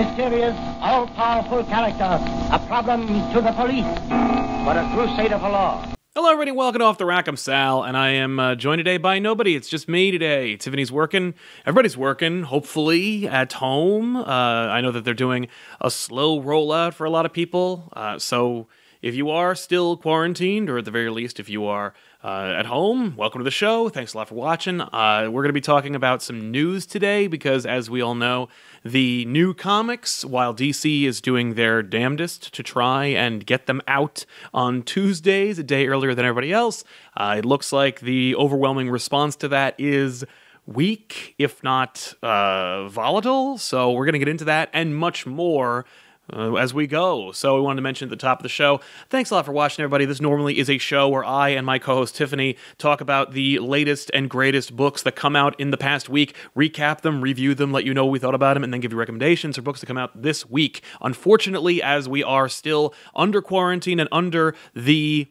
Mysterious, all-powerful character, a problem to the police, but a crusader for law. Hello, everybody. Welcome to Off the Rack. I'm Sal, and I am uh, joined today by nobody. It's just me today. Tiffany's working. Everybody's working, hopefully, at home. Uh, I know that they're doing a slow rollout for a lot of people. Uh, so if you are still quarantined, or at the very least, if you are uh, at home, welcome to the show. Thanks a lot for watching. Uh, we're going to be talking about some news today because, as we all know, the new comics, while DC is doing their damnedest to try and get them out on Tuesdays, a day earlier than everybody else, uh, it looks like the overwhelming response to that is weak, if not uh, volatile. So we're going to get into that and much more uh, as we go. So we wanted to mention at the top of the show. Thanks a lot for watching, everybody. This normally is a show where I and my co-host Tiffany talk about the latest and greatest books that come out in the past week, recap them, review them, let you know what we thought about them, and then give you recommendations for books that come out this week. Unfortunately, as we are still under quarantine and under the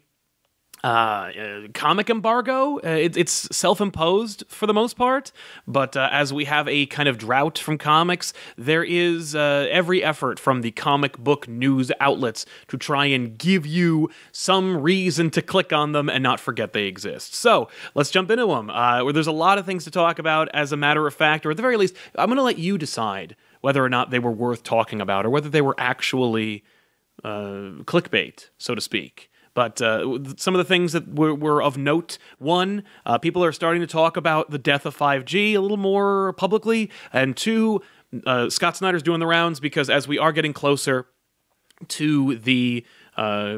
uh, uh, comic embargo. Uh, it, it's self imposed for the most part, but uh, as we have a kind of drought from comics, there is uh, every effort from the comic book news outlets to try and give you some reason to click on them and not forget they exist. So let's jump into them. Uh, where there's a lot of things to talk about, as a matter of fact, or at the very least, I'm going to let you decide whether or not they were worth talking about or whether they were actually clickbait, so to speak. But uh, some of the things that were, were of note one, uh, people are starting to talk about the death of 5G a little more publicly. And two, uh, Scott Snyder's doing the rounds because as we are getting closer to the uh,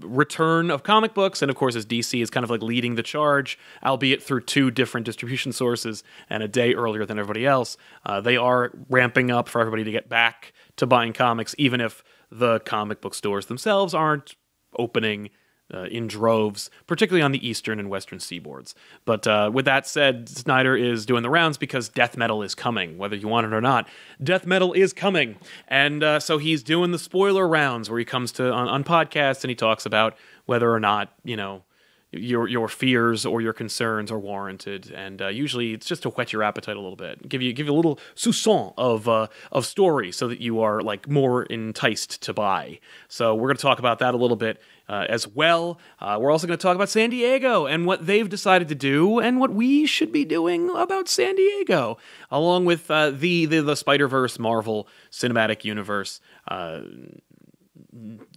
return of comic books, and of course, as DC is kind of like leading the charge, albeit through two different distribution sources and a day earlier than everybody else, uh, they are ramping up for everybody to get back to buying comics, even if the comic book stores themselves aren't opening uh, in droves, particularly on the eastern and western seaboards. But uh, with that said, Snyder is doing the rounds because death metal is coming, whether you want it or not. Death metal is coming, and uh, so he's doing the spoiler rounds where he comes to on, on podcasts and he talks about whether or not you know your your fears or your concerns are warranted, and uh, usually it's just to whet your appetite a little bit, give you give you a little soupçon of uh, of story, so that you are like more enticed to buy. So we're going to talk about that a little bit uh, as well. Uh, we're also going to talk about San Diego and what they've decided to do, and what we should be doing about San Diego, along with uh, the the, the Spider Verse Marvel Cinematic Universe uh,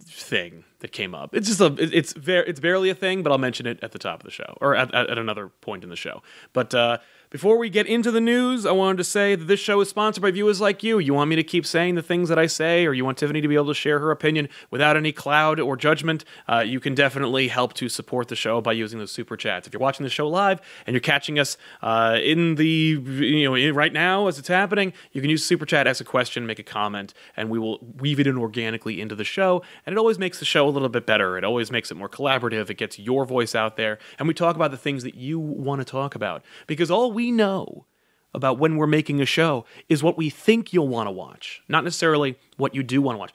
thing that came up. It's just a it's very it's barely a thing, but I'll mention it at the top of the show or at, at, another point in the show. But uh, before we get into the news, I wanted to say that this show is sponsored by viewers like you. You want me to keep saying the things that I say, or you want Tiffany to be able to share her opinion without any cloud or judgment, uh, you can definitely help to support the show by using those super chats. If you're watching the show live and you're catching us uh, in the, you know, right now as it's happening, you can use super chat, ask a question, make a comment, and we will weave it in organically into the show. And it always makes the show a little bit better. It always makes it more collaborative. It gets your voice out there, and we talk about the things that you want to talk about. Because all we know about when we're making a show is what we think you'll want to watch, not necessarily what you do want to watch.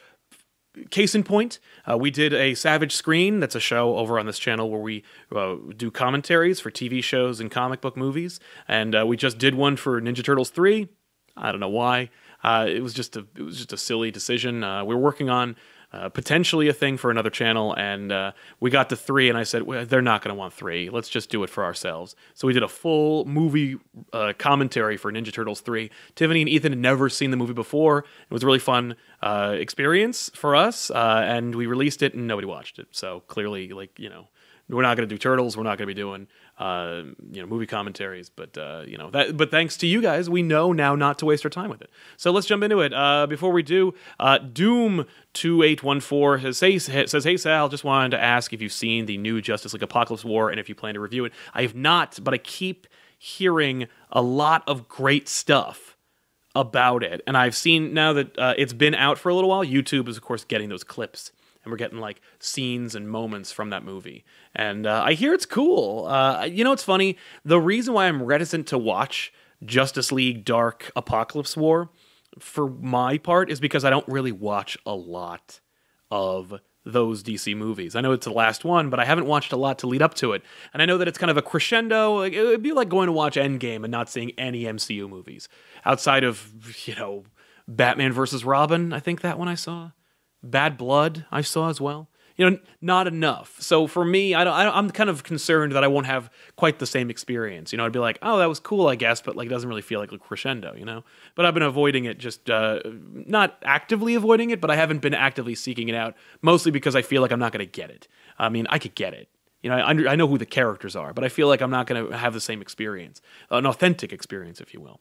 Case in point, uh, we did a Savage Screen. That's a show over on this channel where we uh, do commentaries for TV shows and comic book movies. And uh, we just did one for Ninja Turtles 3. I don't know why. Uh, it was just a it was just a silly decision. Uh, we we're working on uh, potentially a thing for another channel. And uh, we got to three, and I said, well, they're not going to want three. Let's just do it for ourselves. So we did a full movie uh, commentary for Ninja Turtles 3. Tiffany and Ethan had never seen the movie before. It was a really fun uh, experience for us, uh, and we released it, and nobody watched it. So clearly, like, you know, we're not going to do turtles. We're not going to be doing uh, you know movie commentaries. But uh, you know that. But thanks to you guys, we know now not to waste our time with it. So let's jump into it. Uh, before we do, uh, Doom two eight one four says hey says hey Sal, just wanted to ask if you've seen the new Justice League Apocalypse War and if you plan to review it. I have not, but I keep hearing a lot of great stuff about it, and I've seen now that uh, it's been out for a little while. YouTube is of course getting those clips and we're getting like scenes and moments from that movie. And uh, I hear it's cool. Uh, you know, it's funny. The reason why I'm reticent to watch Justice League Dark Apocalypse War, for my part, is because I don't really watch a lot of those DC movies. I know it's the last one, but I haven't watched a lot to lead up to it. And I know that it's kind of a crescendo. Like it would be like going to watch Endgame and not seeing any MCU movies outside of, you know, Batman versus Robin, I think that one I saw. Bad Blood I saw as well you know, not enough. So for me, I don't, I am kind of concerned that I won't have quite the same experience. You know, I'd be like, oh, that was cool, I guess, but like, it doesn't really feel like a crescendo, you know. But I've been avoiding it, just uh, not actively avoiding it, but I haven't been actively seeking it out, mostly because I feel like I'm not going to get it. I mean, I could get it. You know, I, under, I know who the characters are, but I feel like I'm not going to have the same experience, an authentic experience, if you will.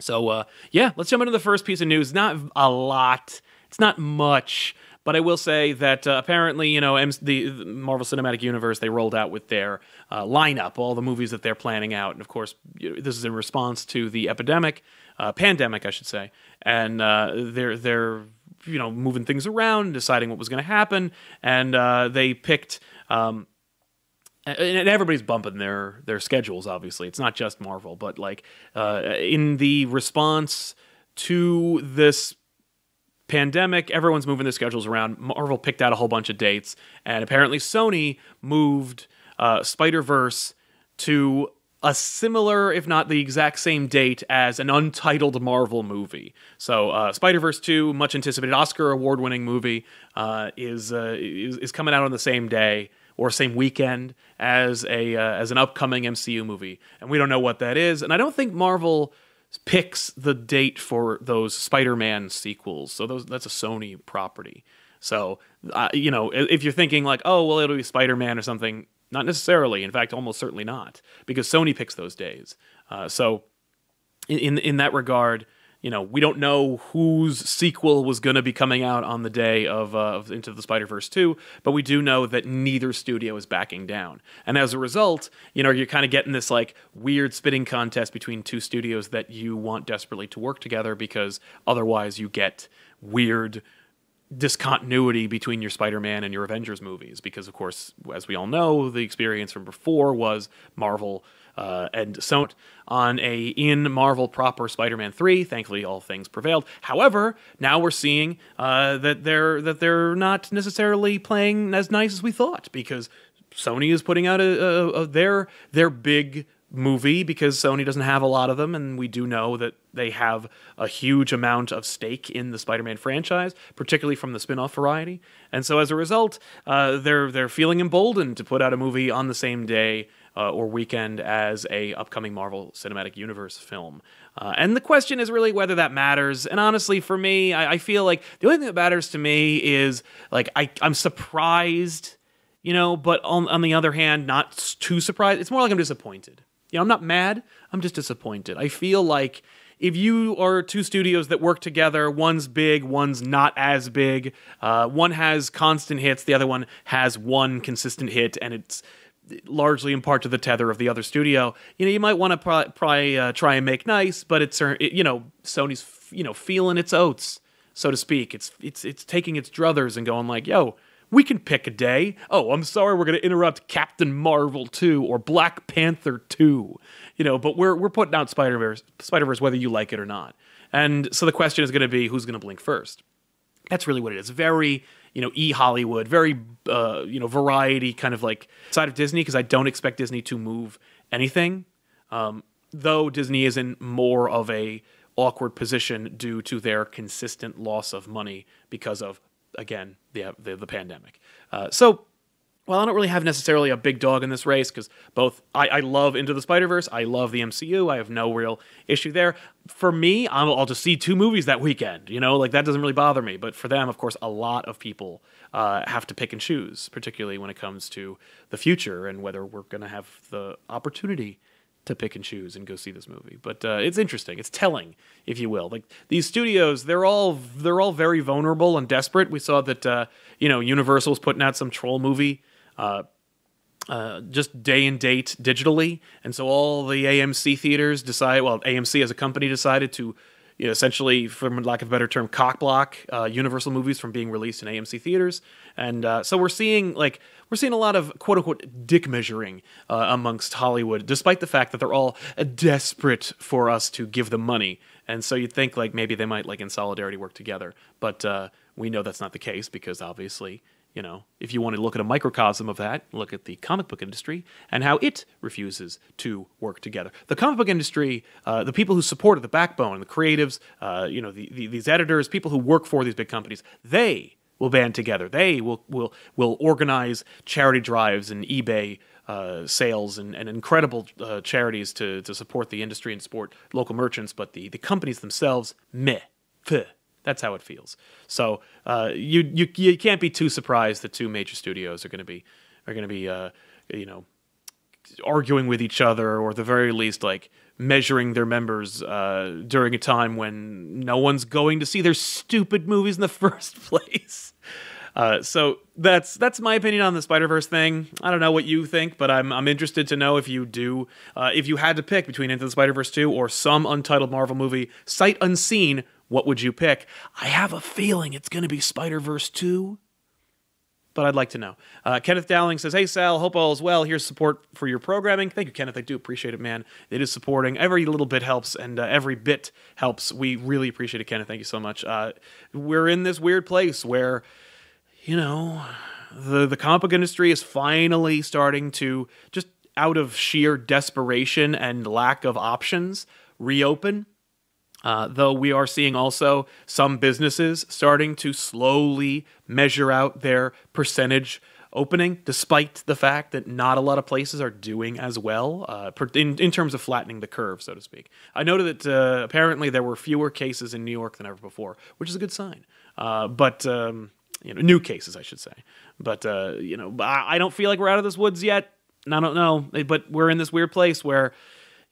So, uh, yeah, let's jump into the first piece of news. Not a lot. It's not much, but I will say that uh, apparently, you know, the, Marvel Cinematic Universe they rolled out with their uh, lineup, all the movies that they're planning out, and of course, this is in response to the epidemic, uh, pandemic, I should say, and uh, they're they're you know moving things around, deciding what was going to happen, and uh, they picked. Um, and everybody's bumping their their schedules. Obviously, it's not just Marvel, but like uh, in the response to this pandemic, everyone's moving their schedules around. Marvel picked out a whole bunch of dates, and apparently Sony moved uh, Spider Verse to a similar, if not the exact same date as an untitled Marvel movie. So, uh, Spider Verse Two, much anticipated Oscar award winning movie, uh, is, uh, is, is coming out on the same day or same weekend as a uh, as an upcoming MCU movie, and we don't know what that is. And I don't think Marvel picks the date for those Spider-Man sequels. So those that's a Sony property. So uh, you know, if you're thinking like, oh, well, it'll be Spider-Man or something, not necessarily. In fact, almost certainly not, because Sony picks those days. Uh, so in, in in that regard, you know, we don't know whose sequel was going to be coming out on the day of, uh, of Into the Spider Verse 2, but we do know that neither studio is backing down. And as a result, you know, you're kind of getting this like weird spitting contest between two studios that you want desperately to work together because otherwise you get weird discontinuity between your Spider-Man and your Avengers movies because of course as we all know the experience from before was Marvel uh, and so on a in Marvel proper Spider-Man three. Thankfully, all things prevailed. However, now we're seeing uh, that they're that they're not necessarily playing as nice as we thought because Sony is putting out a, a, a their their big movie because Sony doesn't have a lot of them, and we do know that they have a huge amount of stake in the Spider-Man franchise, particularly from the spin-off variety. And so, as a result, uh, they're they're feeling emboldened to put out a movie on the same day uh, or weekend as a upcoming Marvel Cinematic Universe film. Uh, and the question is really whether that matters. And honestly, for me, I, I, feel like the only thing that matters to me is like I, I'm surprised, you know, but on, on the other hand, not too surprised. It's more like I'm disappointed. You know, I'm not mad. I'm just disappointed. I feel like if you are two studios that work together, one's big, one's not as big. Uh, one has constant hits, the other one has one consistent hit, and it's largely in part to the tether of the other studio. You know, you might want to probably, probably uh, try and make nice, but it's it, you know Sony's you know feeling its oats, so to speak. It's it's it's taking its druthers and going like, yo. We can pick a day. Oh, I'm sorry, we're going to interrupt Captain Marvel 2 or Black Panther 2. You know, but we're we're putting out Spider-Verse Spider-Verse whether you like it or not. And so the question is going to be who's going to blink first. That's really what it is. Very you know e Hollywood, very uh, you know variety kind of like side of Disney because I don't expect Disney to move anything. Um, though Disney is in more of a awkward position due to their consistent loss of money because of again the the, the pandemic. Uh, so well, I don't really have necessarily a big dog in this race because both I, I, love Into the Spider Verse, I love the MCU, I have no real issue there. For me, I'll, I'll, just see two movies that weekend, you know, like that doesn't really bother me. But for them, of course, a lot of people uh, have to pick and choose, particularly when it comes to the future and whether we're going to have the opportunity to pick and choose and go see this movie. But uh, it's interesting. It's telling, if you will. Like these studios, they're all they're all very vulnerable and desperate. We saw that uh, you know Universal's putting out some troll movie uh, uh, just day and date digitally. And so all the AMC theaters decide, well, AMC as a company decided to you know, essentially, for lack of a better term, cockblock uh, Universal movies from being released in AMC theaters, and uh, so we're seeing like we're seeing a lot of quote unquote dick measuring uh, amongst Hollywood, despite the fact that they're all desperate for us to give them money. And so you'd think like maybe they might like in solidarity work together, but uh, we know that's not the case because obviously you know, if you want to look at a microcosm of that, look at the comic book industry and how it refuses to work together. The comic book industry, uh, the people who support it, the backbone, the creatives, uh, you know, the, the, these editors, people who work for these big companies, they will band together. They will will will organize charity drives and eBay uh, sales and, and incredible uh, charities to to support the industry and support local merchants. But the the companies themselves, meh, ph. That's how it feels. So uh, you you you can't be too surprised that two major studios are going to be are going to be uh, you know arguing with each other, or at the very least, like measuring their members uh, during a time when no one's going to see their stupid movies in the first place. Uh, so that's that's my opinion on the Spider Verse thing. I don't know what you think, but I'm I'm interested to know if you do. Uh, if you had to pick between Into the Spider Verse two or some untitled Marvel movie, sight unseen, what would you pick? I have a feeling it's going to be Spider Verse 2, but I'd like to know. Uh, Kenneth Dowling says, Hey, Sal, hope all is well. Here's support for your programming. Thank you, Kenneth. I do appreciate it, man. It is supporting. Every little bit helps, and uh, every bit helps. We really appreciate it, Kenneth. Thank you so much. Uh, we're in this weird place where, you know, the, the comic book industry is finally starting to just out of sheer desperation and lack of options reopen uh, though we are seeing also some businesses starting to slowly measure out their percentage opening, despite the fact that not a lot of places are doing as well uh, in, in terms of flattening the curve, so to speak. I noted that uh, apparently there were fewer cases in New York than ever before, which is a good sign. Uh, but um, you know, new cases, I should say. But uh, you know, I, I don't feel like we're out of this woods yet. And I don't know, but we're in this weird place where,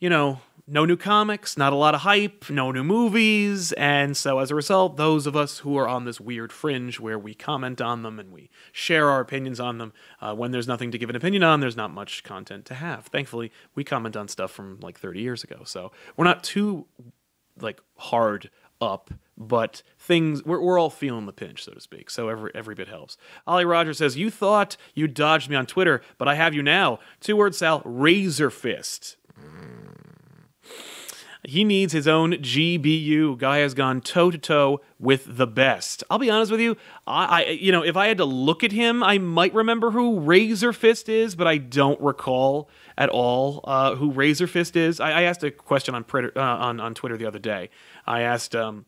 you know, no new comics, not a lot of hype, no new movies, and so as a result, those of us who are on this weird fringe where we comment on them and we share our opinions on them, uh, when there's nothing to give an opinion on, there's not much content to have. Thankfully, we comment on stuff from like 30 years ago, so we're not too like hard up, but things we're, we're all feeling the pinch, so to speak. So every every bit helps. Ollie Rogers says, "You thought you dodged me on Twitter, but I have you now." Two words, Sal. Razor fist. He needs his own GBU. Guy has gone toe to toe with the best. I'll be honest with you. I, I, you know, if I had to look at him, I might remember who Razor Fist is, but I don't recall at all uh, who Razor Fist is. I, I asked a question on, uh, on on Twitter the other day. I asked, um,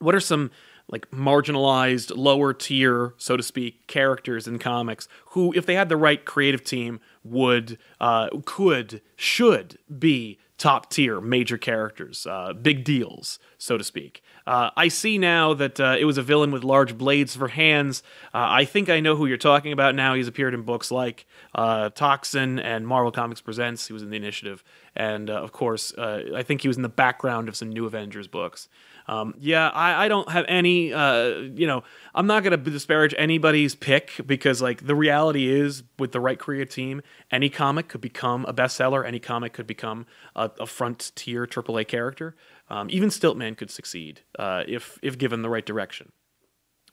"What are some?" like marginalized lower tier so to speak characters in comics who if they had the right creative team would uh, could should be top tier major characters, uh, big deals, so to speak. Uh, I see now that uh, it was a villain with large blades for hands. Uh, I think I know who you're talking about now. He's appeared in books like uh, Toxin and Marvel Comics Presents. He was in the Initiative. And uh, of course, I think he was in the background of some New Avengers books. Um, yeah, I, I, don't have any, uh, you know, I'm not going to disparage anybody's pick because, like, the reality is with the right creative team, any comic could become a bestseller. Any comic could become a, a front tier AAA character. Um, even Stiltman could succeed uh, if if given the right direction.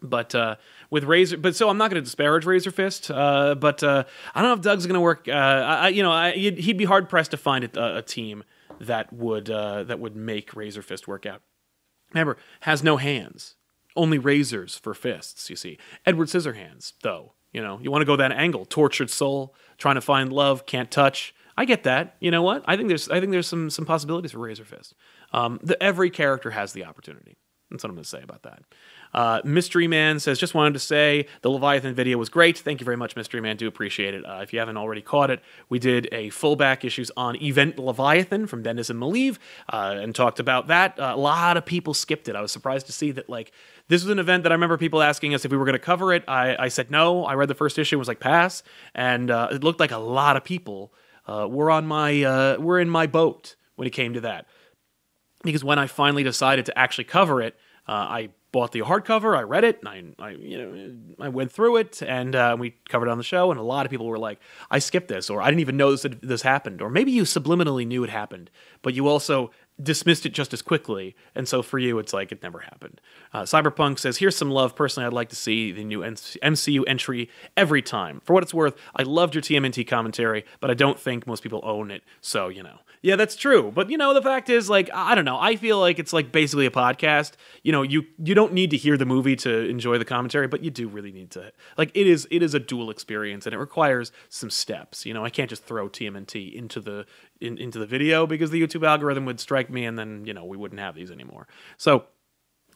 But uh, with Razor, but so I'm not going to disparage Razor Fist. Uh, but uh, I don't know if Doug's going to work. Uh, I, you know, I, he'd be hard pressed to find a, a team that would uh, that would make Razor Fist work out. Remember, has no hands, only razors for fists. You see, Edward Scissorhands, though. You know, you want to go that angle, tortured soul, trying to find love, can't touch. I get that. You know what? I think there's I think there's some some possibilities for Razor Fist. Um, the, every character has the opportunity. That's what I'm going to say about that. Uh, Mystery Man says, just wanted to say the Leviathan video was great. Thank you very much, Mystery Man. Do appreciate it. Uh, if you haven't already caught it, we did a full back issues on Event Leviathan from Bendis and Maleev uh, and talked about that. Uh, a lot of people skipped it. I was surprised to see that, like, this was an event that I remember people asking us if we were going to cover it. I, I, said no. I read the first issue, was like, pass. And uh, it looked like a lot of people uh, were on my, were in my boat when it came to that. Because when I finally decided to actually cover it, I bought the hardcover. I read it, and I, I you know, I went through it, and uh, we covered it on the show. And a lot of people were like, "I skipped this," or "I didn't even know this this happened," or maybe you subliminally knew it happened, but you also dismissed it just as quickly. And so for you, it's like it never happened. Uh, Cyberpunk says, Here's some love. Personally, I'd like to see the new MCU entry every time. For what it's worth, I loved your TMNT commentary, but I don't think most people own it. So, you know. Yeah, that's true. But you know, the fact is, like, I don't know. I feel like it's like basically a podcast. You know, you you don't need to hear the movie to enjoy the commentary, but you do really need to. Like, it is it is a dual experience, and it requires some steps. You know, I can't just throw TMNT into the in, into the video because the YouTube algorithm would strike me, and then you know we wouldn't have these anymore. So.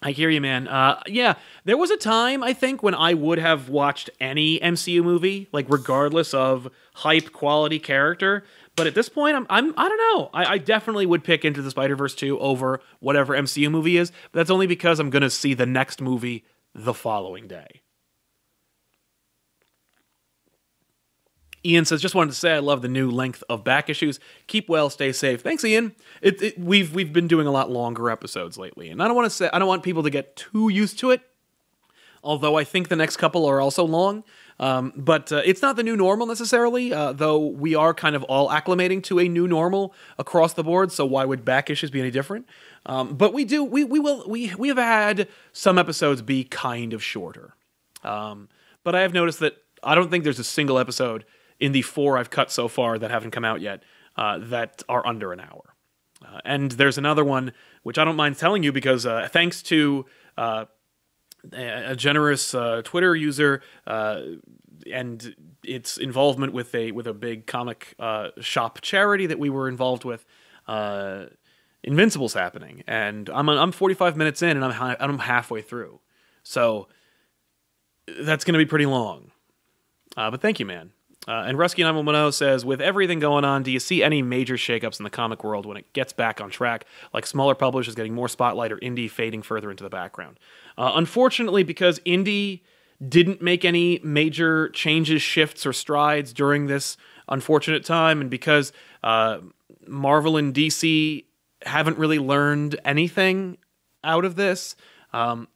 I hear you, man. Uh, yeah, there was a time I think when I would have watched any MCU movie, like regardless of hype, quality, character. But at this point, I'm, I'm I don't know. I, I definitely would pick Into the Spider Verse 2 over whatever MCU movie is. But that's only because I'm gonna see the next movie the following day. Ian says, just wanted to say I love the new length of back issues. Keep well, stay safe. Thanks, Ian. It, it, we've we've been doing a lot longer episodes lately, and I don't want to say I don't want people to get too used to it. Although I think the next couple are also long. Um, but uh, it's not the new normal necessarily, uh, though we are kind of all acclimating to a new normal across the board. So why would back issues be any different? Um, but we do, we, we will, we, we have had some episodes be kind of shorter. Um, but I have noticed that I don't think there's a single episode in the four I've cut so far that haven't come out yet uh, that are under an hour. Uh, and there's another one which I don't mind telling you because uh, thanks to uh, a generous uh, Twitter user uh, and its involvement with a with a big comic uh, shop charity that we were involved with. Uh, Invincible's happening, and I'm I'm 45 minutes in, and I'm I'm halfway through, so that's going to be pretty long. Uh, but thank you, man. Uh, and Rusky 910 says, with everything going on, do you see any major shakeups in the comic world when it gets back on track, like smaller publishers getting more spotlight or indie fading further into the background? Uh, unfortunately, because indie didn't make any major changes, shifts, or strides during this unfortunate time, and because uh, Marvel and DC haven't really learned anything out of this, um,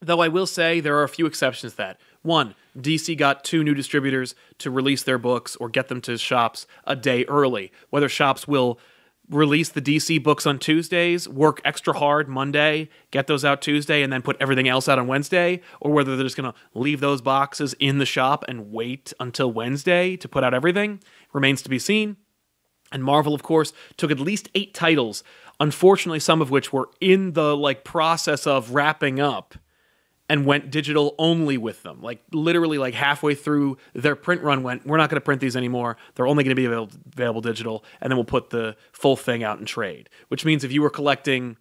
though I will say there are a few exceptions to that. One, DC got two new distributors to release their books or get them to shops a day early. Whether shops will release the DC books on Tuesdays, work extra hard Monday, get those out Tuesday, and then put everything else out on Wednesday, or whether they're just going to leave those boxes in the shop and wait until Wednesday to put out everything remains to be seen. And Marvel, of course, took at least eight titles, unfortunately, some of which were in the like process of wrapping up and went digital only with them. Like literally, like halfway through their print run, went, "We're not going to print these anymore. They're only going to be available, available digital, and then we'll put the full thing out in trade." Which means if you were collecting,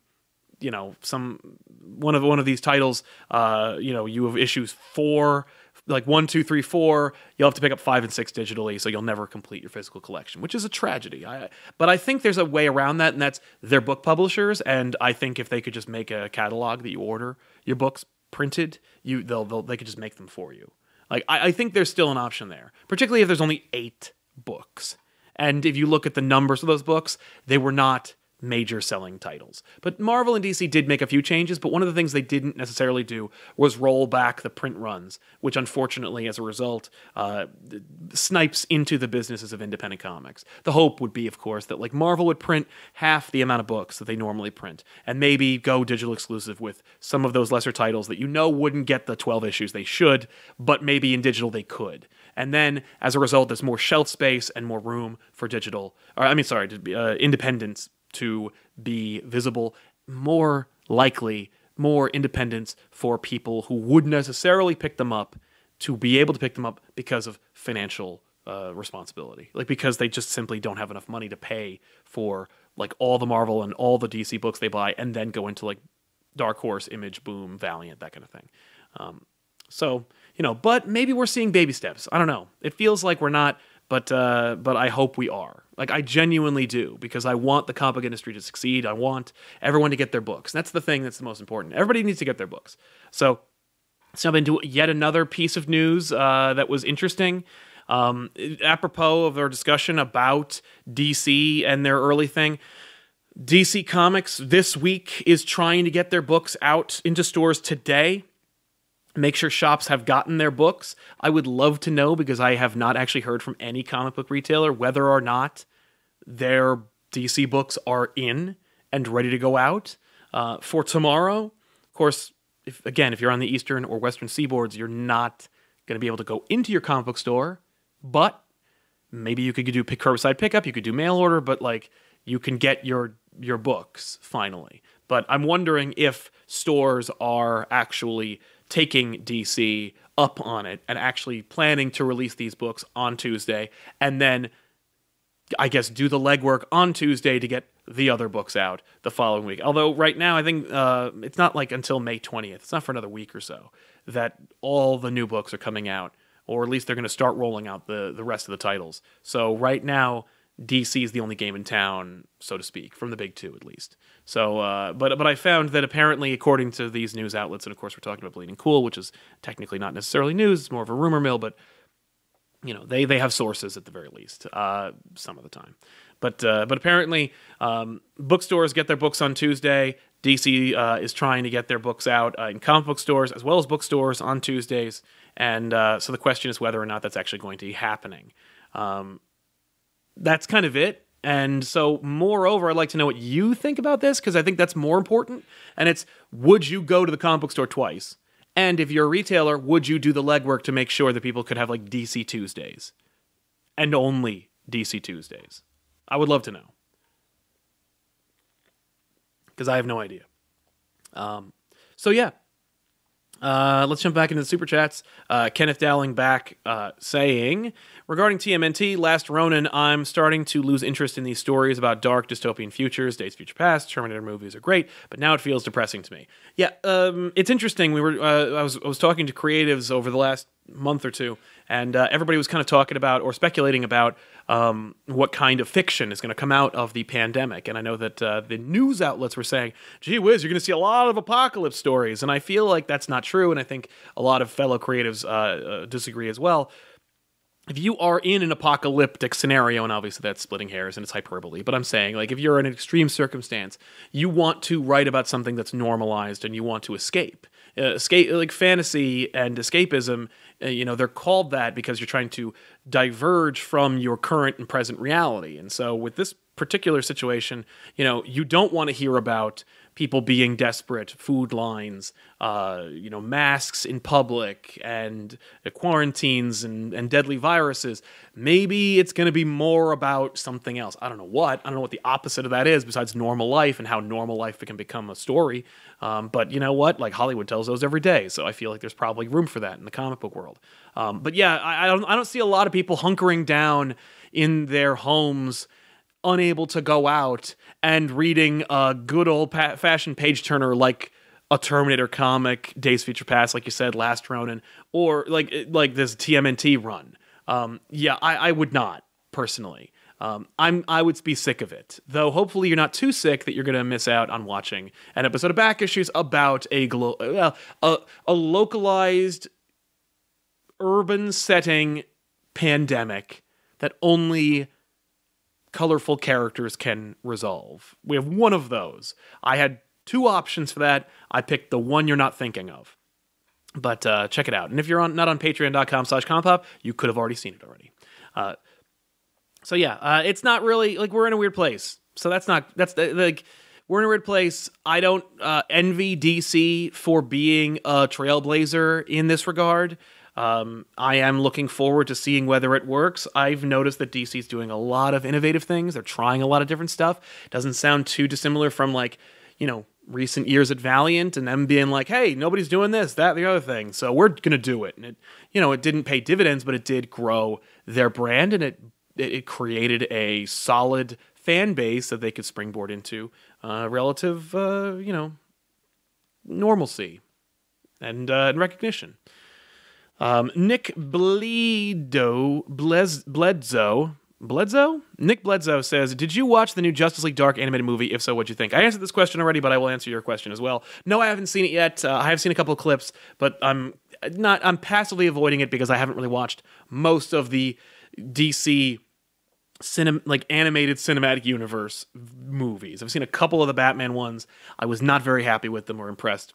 you know, some one of one of these titles, uh, you know, you have issues four. Like one, two, three, four, you'll have to pick up five and six digitally, so you'll never complete your physical collection, which is a tragedy. I, but I think there's a way around that, and that's their book publishers. And I think if they could just make a catalog that you order your books printed, you they'll, they'll they could just make them for you. Like I, I think there's still an option there, particularly if there's only eight books. And if you look at the numbers of those books, they were not major selling titles. But Marvel and DC did make a few changes, but one of the things they didn't necessarily do was roll back the print runs, which unfortunately, as a result, uh, snipes into the businesses of independent comics. The hope would be, of course, that like Marvel would print half the amount of books that they normally print, and maybe go digital exclusive with some of those lesser titles that you know wouldn't get the 12 issues they should, but maybe in digital they could. And then, as a result, there's more shelf space and more room for digital, or I mean, sorry, uh, independence to be visible, more likely, more independence for people who wouldn't necessarily pick them up to be able to pick them up because of financial uh, responsibility. Like because they just simply don't have enough money to pay for like all the Marvel and all the DC books they buy and then go into like Dark Horse, Image, Boom, Valiant, that kind of thing. Um, so, you know, but maybe we're seeing baby steps. I don't know. It feels like we're not but uh, but I hope we are. Like I genuinely do because I want the comic industry to succeed. I want everyone to get their books. That's the thing that's the most important. Everybody needs to get their books. So jump into yet another piece of news uh, that was interesting. Um, apropos of our discussion about DC and their early thing. DC Comics this week is trying to get their books out into stores today make sure shops have gotten their books. I would love to know because I have not actually heard from any comic book retailer whether or not their DC books are in and ready to go out uh, for tomorrow. Of course, if again, if you're on the eastern or western seaboards, you're not going to be able to go into your comic book store, but maybe you could do curbside pickup, you could do mail order, but like you can get your your books finally. But I'm wondering if stores are actually taking DC up on it and actually planning to release these books on Tuesday and then I guess do the legwork on Tuesday to get the other books out the following week. Although right now I think uh, it's not like until May 20th. It's not for another week or so that all the new books are coming out, or at least they're going to start rolling out the the rest of the titles. So right now DC is the only game in town, so to speak, from the big two at least. So, uh, but but I found that apparently, according to these news outlets, and of course we're talking about Bleeding Cool, which is technically not necessarily news; it's more of a rumor mill. But you know, they they have sources at the very least, uh, some of the time. But uh, but apparently, um, bookstores get their books on Tuesday. DC uh, is trying to get their books out uh, in comic book stores as well as bookstores on Tuesdays. And uh, so the question is whether or not that's actually going to be happening. Um, that's kind of it. And so, moreover, I'd like to know what you think about this because I think that's more important. And it's would you go to the comic book store twice? And if you're a retailer, would you do the legwork to make sure that people could have like DC Tuesdays and only DC Tuesdays? I would love to know because I have no idea. Um, so, yeah, uh, let's jump back into the super chats. Uh, Kenneth Dowling back uh, saying, regarding TMNT, Last Ronin, I'm starting to lose interest in these stories about dark dystopian futures. Days Future Past, Terminator movies are great, but now it feels depressing to me. Yeah, um, it's interesting. We were uh, I was I was talking to creatives over the last month or two, and uh, everybody was kind of talking about or speculating about um, what kind of fiction is going to come out of the pandemic. And I know that uh, the news outlets were saying, gee whiz, you're going to see a lot of apocalypse stories. And I feel like that's not true. And I think a lot of fellow creatives uh, uh, disagree as well. If you are in an apocalyptic scenario, and obviously that's splitting hairs and it's hyperbole, but I'm saying, like, if you're in an extreme circumstance, you want to write about something that's normalized and you want to escape. Uh, escape like fantasy and escapism uh, you know they're called that because you're trying to diverge from your current and present reality and so with this particular situation you know you don't want to hear about people being desperate, food lines, uh, you know, masks in public, and quarantines and, and deadly viruses. Maybe it's going to be more about something else. I don't know what. I don't know what the opposite of that is besides normal life and how normal life can become a story. Um, but you know what? Like Hollywood tells those every day, so I feel like there's probably room for that in the comic book world. Um, but yeah, I, I don't. I don't see a lot of people hunkering down in their homes unable to go out and reading a good old pa- fashioned page turner like a Terminator comic, Days Future Past, like you said, Last Ronin, or like like this TMNT run. Um, yeah, I, I would not personally. Um, I'm I would be sick of it. Though hopefully you're not too sick that you're to miss out on watching an episode of Back Issues about a glo- uh, a, a localized urban setting pandemic that only colorful characters can resolve. We have one of those. I had two options for that. I picked the one you're not thinking of. But uh, check it out. And if you're on not on patreon.com slash compop, you could have already seen it already. Uh, so yeah, uh, it's not really like we're in a weird place. So that's not that's like we're in a weird place. I don't uh, envy DC for being a trailblazer in this regard. Um, I am looking forward to seeing whether it works. I've noticed that DC's doing a lot of innovative things. They're trying a lot of different stuff. Doesn't sound too dissimilar from like, you know, recent years at Valiant and them being like, hey, nobody's doing this, that, the other thing. So we're gonna do it. And it, you know, it didn't pay dividends, but it did grow their brand and it it created a solid fan base that they could springboard into uh, relative, uh, you know, normalcy and, uh, and recognition. Um, Nick Bledo, Blez, Bledsoe, Bledsoe? Nick Bledsoe says, Did you watch the new Justice League Dark animated movie? If so, what'd you think? I answered this question already, but I will answer your question as well. No, I haven't seen it yet. Uh, I have seen a couple clips, but I'm not, I'm passively avoiding it because I haven't really watched most of the DC cinem- like animated cinematic universe movies. I've seen a couple of the Batman ones. I was not very happy with them or impressed.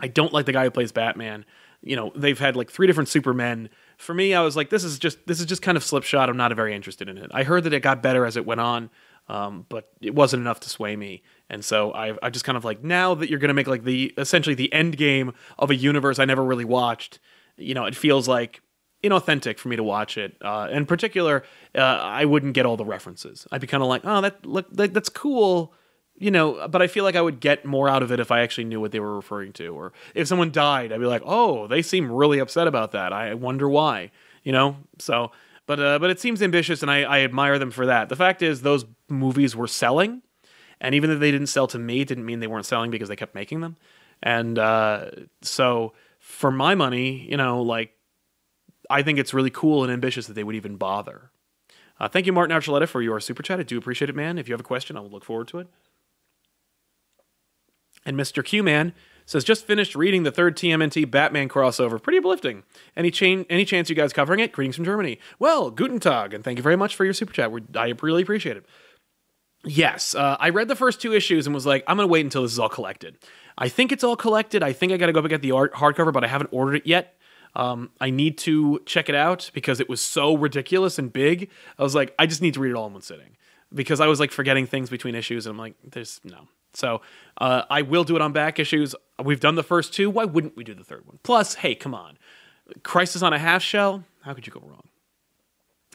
I don't like the guy who plays Batman you know they've had like three different supermen for me i was like this is just this is just kind of slipshod i'm not very interested in it i heard that it got better as it went on um, but it wasn't enough to sway me. And so I, I just kind of like now that you're going to make like the essentially the end game of a universe I never really watched. You know, it feels like inauthentic for me to watch it. Uh, in particular, uh, I wouldn't get all the references. I'd be kind of like, oh, that look, that, that's cool, you know. But I feel like I would get more out of it if I actually knew what they were referring to, or if someone died, I'd be like, oh, they seem really upset about that. I wonder why, you know. So, but uh, but it seems ambitious, and I, I admire them for that. The fact is, those movies were selling, and even though they didn't sell to me, it didn't mean they weren't selling because they kept making them. And uh, so, for my money, you know, like I think it's really cool and ambitious that they would even bother. Uh, thank you, Martin Archuleta, for your super chat. I do appreciate it, man. If you have a question, I will look forward to it. And Mr. Q Man says, just finished reading the third TMNT Batman crossover. Pretty uplifting. Any, any chance you guys covering it? Greetings from Germany. Well, guten Tag, and thank you very much for your super chat. We're, I really appreciate it. Yes, uh, I read the first two issues and was like, I'm going to wait until this is all collected. I think it's all collected. I think I got to go back get the art, hardcover, but I haven't ordered it yet. Um, I need to check it out because it was so ridiculous and big. I was like, I just need to read it all in one sitting because I was like forgetting things between issues, and I'm like, there's no. So uh, I will do it on back issues. We've done the first two. Why wouldn't we do the third one? Plus, hey, come on, Crisis on a Half Shell. How could you go wrong?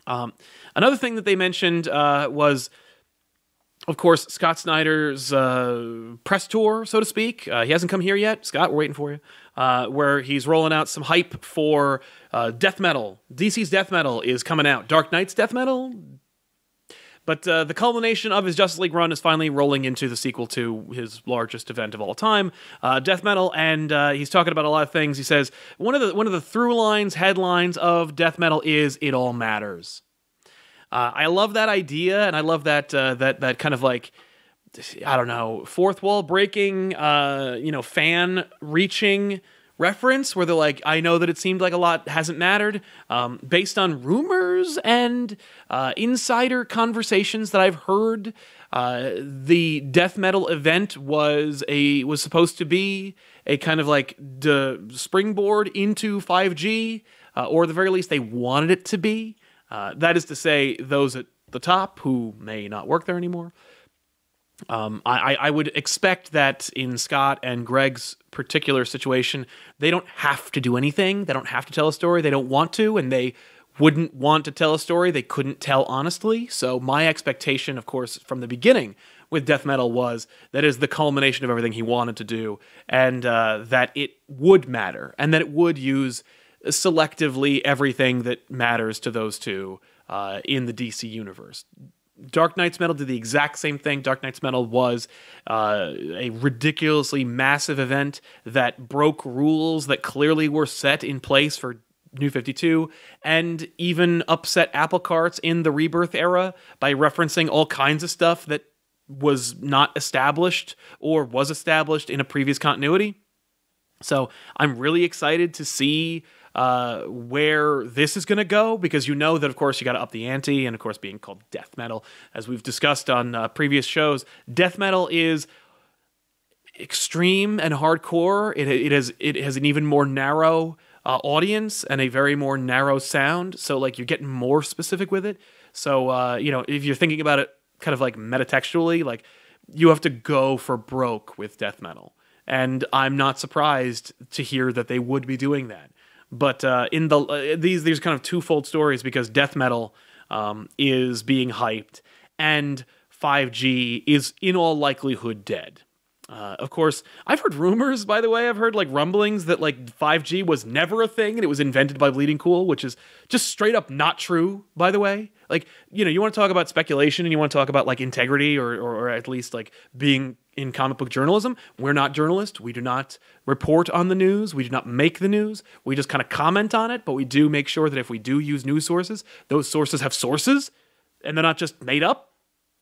Um, another thing that they mentioned uh, was of course, Scott Snyder's uh, press tour, so to speak. Uh, he hasn't come here yet. Scott, we're waiting for you. Uh, where he's rolling out some hype for uh, death metal. DC's death metal is coming out. Dark Nights death metal. But uh, the culmination of his Justice League run is finally rolling into the sequel to his largest event of all time, uh, death metal, and he's talking about a lot of things. He says one of the one of the through lines, headlines of death metal is "It all matters." Uh, I love that idea, and I love that uh, that that kind of like I don't know fourth wall breaking, uh, you know, fan reaching reference where they're like, I know that it seemed like a lot hasn't mattered, um, based on rumors and uh, insider conversations that I've heard. Uh, the death metal event was a was supposed to be a kind of like the springboard into 5G, uh, or at the very least, they wanted it to be. Uh, that is to say, those at the top who may not work there anymore. Um, I, I would expect that in Scott and Greg's particular situation, they don't have to do anything. They don't have to tell a story. They don't want to, and they wouldn't want to tell a story they couldn't tell honestly. So, my expectation, of course, from the beginning with death metal was that is the culmination of everything he wanted to do, and uh, that it would matter, and that it would use selectively everything that matters to those two uh, in the DC universe. Dark Nights Metal did the exact same thing. Dark Nights Metal was uh, a ridiculously massive event that broke rules that clearly were set in place for New 52 and even upset apple carts in the rebirth era by referencing all kinds of stuff that was not established or was established in a previous continuity. So I'm really excited to see uh, where this is going to go because you know that, of course, you got to up the ante, and of course, being called death metal, as we've discussed on uh, previous shows, death metal is extreme and hardcore. It, it has it has an even more narrow uh, audience and a very more narrow sound. So like you're getting more specific with it. So uh, you know if you're thinking about it kind of like metatextually, like you have to go for broke with death metal. And I'm not surprised to hear that they would be doing that. But uh, in the uh, these these kind of twofold stories because death metal um, is being hyped and 5G is in all likelihood dead. Uh, of course, I've heard rumors, by the way, I've heard like rumblings that like 5G was never a thing and it was invented by Bleeding Cool, which is just straight up not true, by the way. Like, you know, you want to talk about speculation and you want to talk about like integrity or, or, or at least like being in comic book journalism. We're not journalists. We do not report on the news. We do not make the news. We just kind of comment on it, but we do make sure that if we do use news sources, those sources have sources and they're not just made up.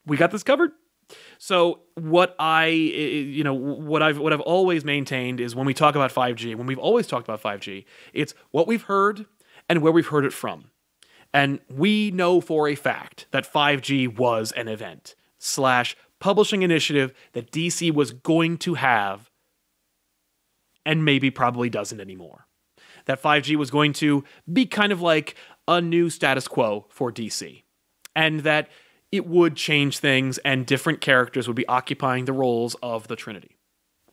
We got this covered. So what I eh, eh, you know what I've what I've always maintained is when we talk about 5G, when we've always talked about 5G, it's what we've heard and where we've heard it from. And we know for a fact that 5G was an event slash publishing initiative that DC was going to have and maybe probably doesn't anymore. That 5G was going to be kind of like a new status quo for DC. And that it would change things and different characters would be occupying the roles of the Trinity.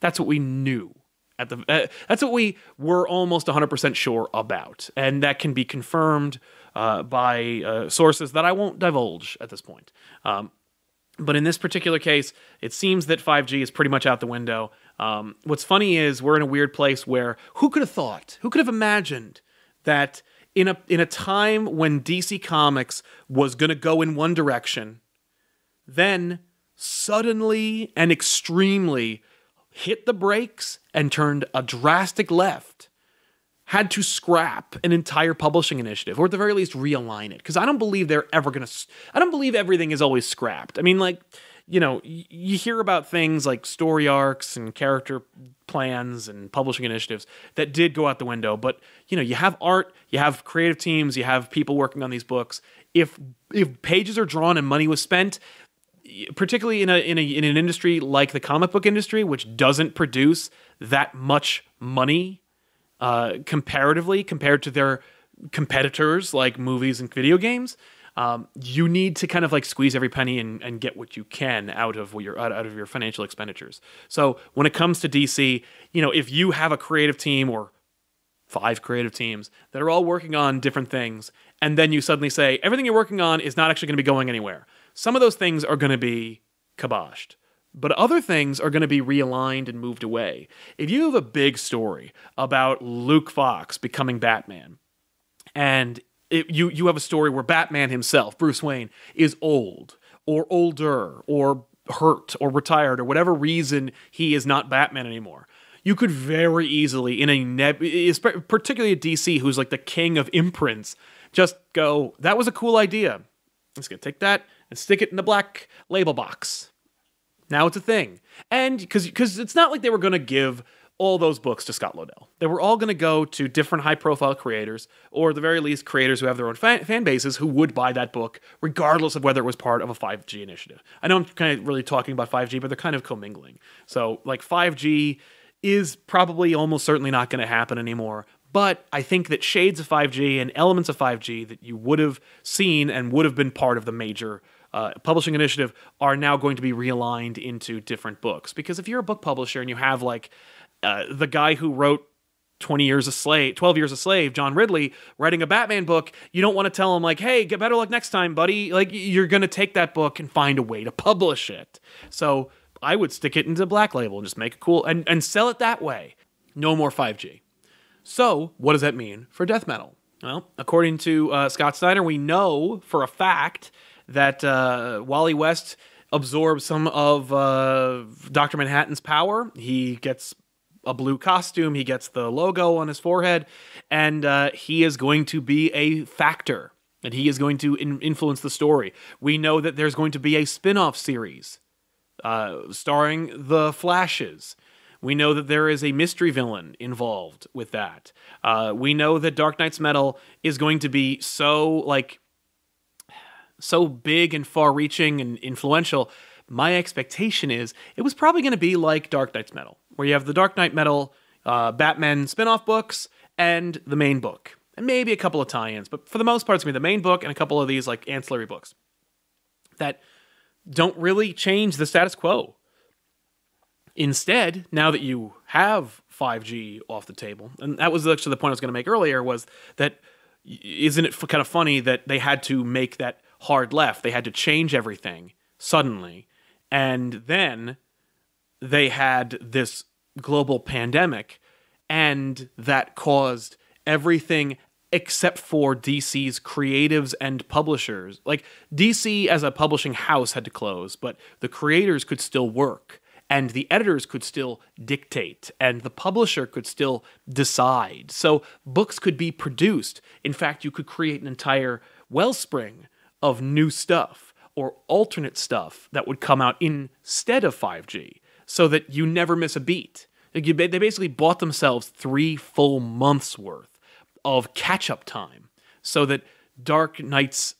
That's what we knew. At the, uh, that's what we were almost 100% sure about. And that can be confirmed uh, by uh, sources that I won't divulge at this point. Um, but in this particular case, it seems that 5G is pretty much out the window. Um, what's funny is we're in a weird place where who could have thought, who could have imagined that in a in a time when DC Comics was going to go in one direction, then suddenly and extremely hit the brakes and turned a drastic left had to scrap an entire publishing initiative or at the very least realign it because i don't believe they're ever going to i don't believe everything is always scrapped. I mean like you know you hear about things like story arcs and character plans and publishing initiatives that did go out the window but you know you have art you have creative teams you have people working on these books. If if pages are drawn and money was spent particularly in a, in a in an industry like the comic book industry, which doesn't produce that much money uh, comparatively compared to their competitors like movies and video games. Um, you need to kind of like squeeze every penny and, and get what you can out of your out, out of your financial expenditures. So when it comes to DC, you know, if you have a creative team or five creative teams that are all working on different things, and then you suddenly say everything you're working on is not actually going to be going anywhere some of those things are going to be kiboshed, but other things are going to be realigned and moved away. If you have a big story about Luke Fox becoming Batman, and it, you you have a story where Batman himself, Bruce Wayne, is old or older or hurt or retired or whatever reason he is not Batman anymore. You could very easily, in a neb- particularly a DC, who's like the king of imprints, just go, "That was a cool idea. I'm just gonna take that and stick it in the black label box. Now it's a thing. And because it's not like they were going to give all those books to Scott Lobdell. They were all going to go to different high profile creators, or at the very least, creators who have their own fan, fan, bases who would buy that book, regardless of whether it was part of a 5G initiative. I know I'm kind of really talking about 5G, but they're kind of commingling. So, like, 5G is probably almost certainly not going to happen anymore. But I think that shades of 5G and elements of 5G that you would have seen and would have been part of the major uh, publishing initiative are now going to be realigned into different books. Because if you're a book publisher and you have like uh, the guy who wrote 20 years a slave 12 years a slave john ridley writing a batman book you don't want to tell him like hey get better luck next time buddy. Like you're going to take that book and find a way to publish it. So i would stick it into black label and just make it cool and, and sell it that way. No more 5g so what does that mean for death metal? Well according to uh, scott snyder we know for a fact that uh, Wally West absorbs some of uh, Dr. Manhattan's power. He gets a blue costume, he gets the logo on his forehead, and uh, he is going to be a factor. And he is going to in- influence the story. We know that there's going to be a spin off series uh, starring the Flashes. We know that there is a mystery villain involved with that. Uh, we know that Dark Nights Metal is going to be so like so big and far reaching and influential, my expectation is it was probably going to be like Dark Nights Metal, where you have the Dark Knight Metal uh, Batman spin off books and the main book, and maybe a couple of tie ins. But for the most part, it's going to be the main book and a couple of these like ancillary books that don't really change the status quo. Instead, now that you have 5G off the table, and that was actually the point I was going to make earlier, was that isn't it kind of funny that they had to make that hard left. They had to change everything suddenly. And then they had this global pandemic, and that caused everything except for DC's creatives and publishers. Like DC as a publishing house had to close, but the creators could still work and the editors could still dictate and the publisher could still decide. So books could be produced. In fact, you could create an entire wellspring of new stuff or alternate stuff that would come out instead of 5G so that you never miss a beat. They basically bought themselves three full months worth of catch up time so that Dark Nights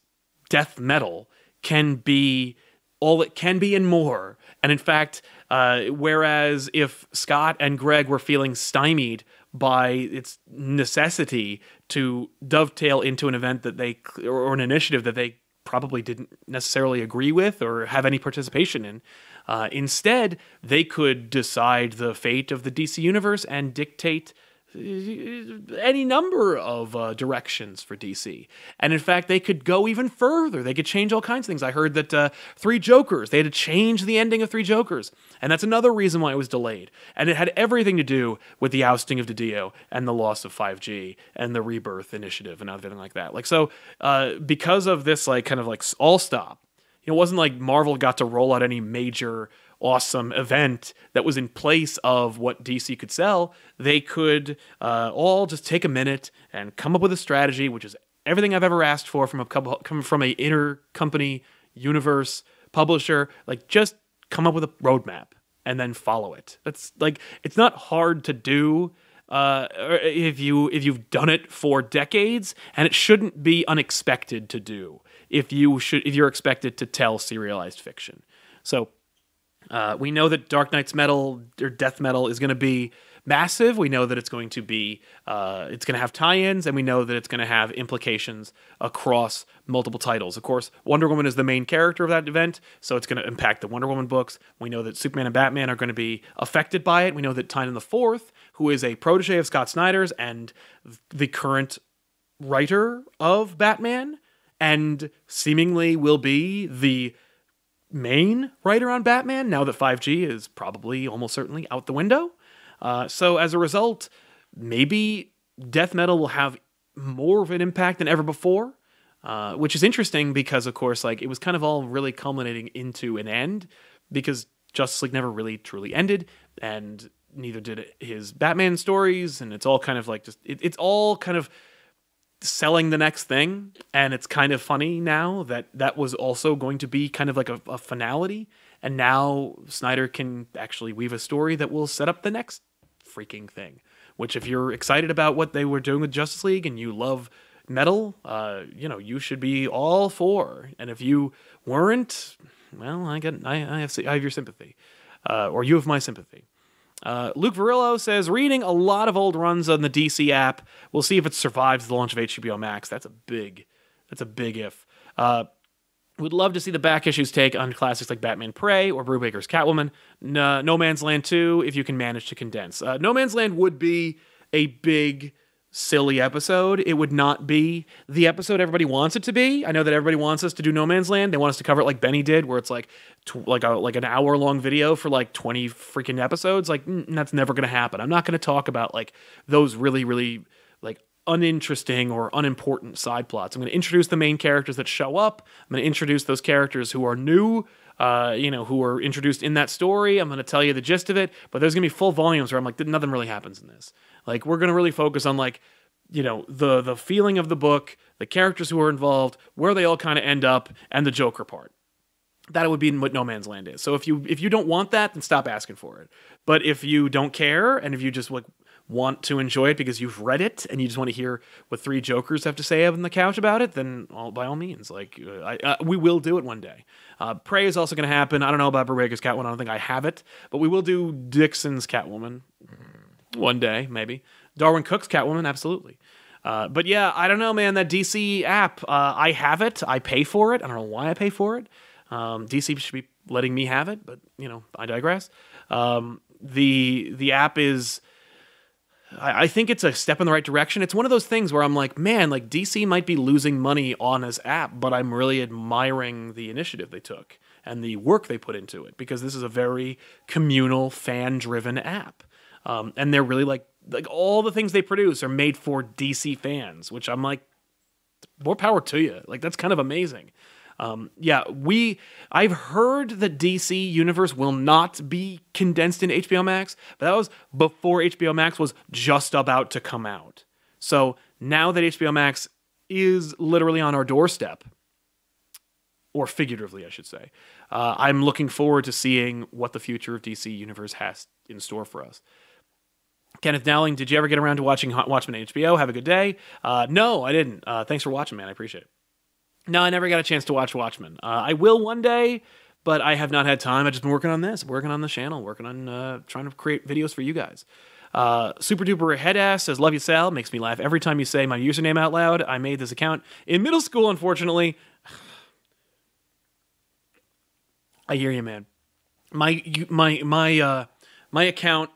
death metal can be all it can be and more. And in fact, uh, whereas if Scott and Greg were feeling stymied by its necessity to dovetail into an event that they or an initiative that they probably didn't necessarily agree with or have any participation in. Uh, instead, they could decide the fate of the DC universe and dictate any number of uh, directions for DC. And in fact, they could go even further. They could change all kinds of things. I heard that uh, Three Jokers, they had to change the ending of Three Jokers. And that's another reason why it was delayed. And it had everything to do with the ousting of DiDio and the loss of 5G and the Rebirth Initiative and everything like that. Like, so uh, because of this, like, kind of like all stop, it wasn't like Marvel got to roll out any major awesome event that was in place of what DC could sell, they could uh, all just take a minute and come up with a strategy, which is everything I've ever asked for from a couple, from a intercompany universe publisher. Like, just come up with a roadmap and then follow it. That's like it's not hard to do. Uh, if you if you've done it for decades, and it shouldn't be unexpected to do if you should if you're expected to tell serialized fiction. So uh, we know that Dark Nights metal or death metal is going to be massive. We know that it's going to be uh, it's going to have tie-ins, and we know that it's going to have implications across multiple titles. Of course, Wonder Woman is the main character of that event, so it's going to impact the Wonder Woman books. We know that Superman and Batman are going to be affected by it. We know that Tynion the Fourth, who is a protege of Scott Snyder's and the current writer of Batman, and seemingly will be the main writer on Batman now that 5G is probably almost certainly out the window. Uh, so as a result, maybe death metal will have more of an impact than ever before, uh, which is interesting because, of course, like it was kind of all really culminating into an end because Justice League never really truly ended, and neither did his Batman stories, and it's all kind of like just it, it's all kind of selling the next thing and it's kind of funny now that that was also going to be kind of like a, a, finality and now snyder can actually weave a story that will set up the next freaking thing which if you're excited about what they were doing with justice league and you love metal uh, you know you should be all for. And if you weren't well i get i, I have i have your sympathy uh, or you have my sympathy uh, Luke Varillo says, reading a lot of old runs on the DC app. We'll see if it survives the launch of HBO Max. That's a big, that's a big if. Uh, would love to see the back issues take on classics like Batman Prey or Brubaker's Catwoman. No, no Man's Land 2, if you can manage to condense. Uh, no Man's Land would be a big silly episode. It would not be the episode everybody wants it to be. I know that everybody wants us to do No Man's Land. They want us to cover it like Benny did, where it's like tw- like a like an hour long video for like twenty freaking episodes. Like that's never going to happen. I'm not going to talk about like those really really like uninteresting or unimportant side plots. I'm going to introduce the main characters that show up. I'm going to introduce those characters who are new. Uh, you know, who are introduced in that story. I'm going to tell you the gist of it, but there's going to be full volumes where I'm like, nothing really happens in this. Like we're gonna really focus on like you know the the feeling of the book, the characters who are involved, where they all kind of end up, and the Joker part. That would be what No Man's Land is. So if you if you don't want that, then stop asking for it. But if you don't care and if you just like want to enjoy it because you've read it and you just want to hear what three jokers have to say on the couch about it, then all, by all means, like uh, I, uh, we will do it one day. Uh, Prey is also going to happen. I don't know about Brubaker's Catwoman. I don't think I have it, but we will do Dixon's Catwoman one day, maybe. Darwyn Cooke's Catwoman, absolutely. Uh, but yeah, I don't know, man. That DC app, uh, I have it. I pay for it. I don't know why I pay for it. Um, DC should be letting me have it, but you know, I digress. Um, the the app is. I, I think it's a step in the right direction. It's one of those things where I'm like, man, like DC might be losing money on this app, but I'm really admiring the initiative they took and the work they put into it because this is a very communal, fan driven app. Um, and they're really like like all the things they produce are made for DC fans, which I'm like, more power to you. Like that's kind of amazing. Um, yeah, we I've heard that DC Universe will not be condensed in HBO Max, but that was before HBO Max was just about to come out. So now that HBO Max is literally on our doorstep, or figuratively, I should say, uh, I'm looking forward to seeing what the future of DC Universe has in store for us. Kenneth Dowling, did you ever get around to watching Watchmen HBO? Have a good day. Uh, no, I didn't. Uh, thanks for watching, man. I appreciate it. No, I never got a chance to watch Watchmen. Uh, I will one day, but I have not had time. I've just been working on this, working on the channel, working on uh, trying to create videos for you guys. Uh, Super duper head ass says, Love you, Sal. Makes me laugh every time you say my username out loud. I made this account in middle school, unfortunately. I hear you, man. My my my uh my account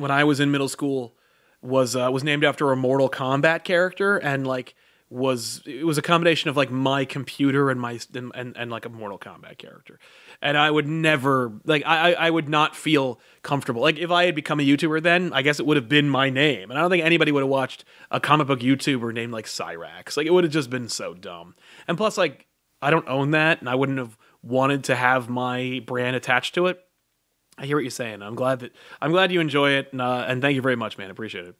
when I was in middle school was uh, was named after a Mortal Kombat character, and like was it was a combination of like my computer and my and, and, and like a Mortal Kombat character, and I would never like I I would not feel comfortable. Like if I had become a YouTuber then I guess it would have been my name, and I don't think anybody would have watched a comic book YouTuber named like Cyrax. Like it would have just been so dumb, and plus like I don't own that, and I wouldn't have wanted to have my brand attached to it. I hear what you're saying. I'm glad that I'm glad you enjoy it, and, uh, and thank you very much, man. Appreciate it.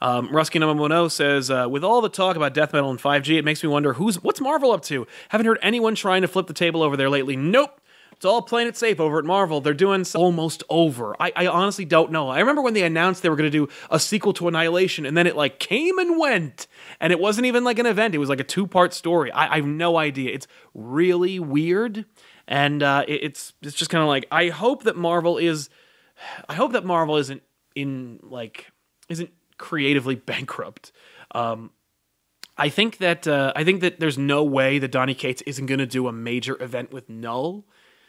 Um, Rusky number says, uh, with all the talk about death metal and 5G, it makes me wonder who's what's Marvel up to. Haven't heard anyone trying to flip the table over there lately. Nope. It's all playing it safe over at Marvel. They're doing so- almost over. I, I honestly don't know. I remember when they announced they were going to do a sequel to Annihilation, and then it like came and went, and it wasn't even like an event. It was like a two part story. I, I have no idea. It's really weird, and uh, it, it's it's just kind of like I hope that Marvel is. I hope that Marvel isn't in like isn't creatively bankrupt. Um, I think that uh, I think that there's no way that Donny Cates isn't going to do a major event with Knull.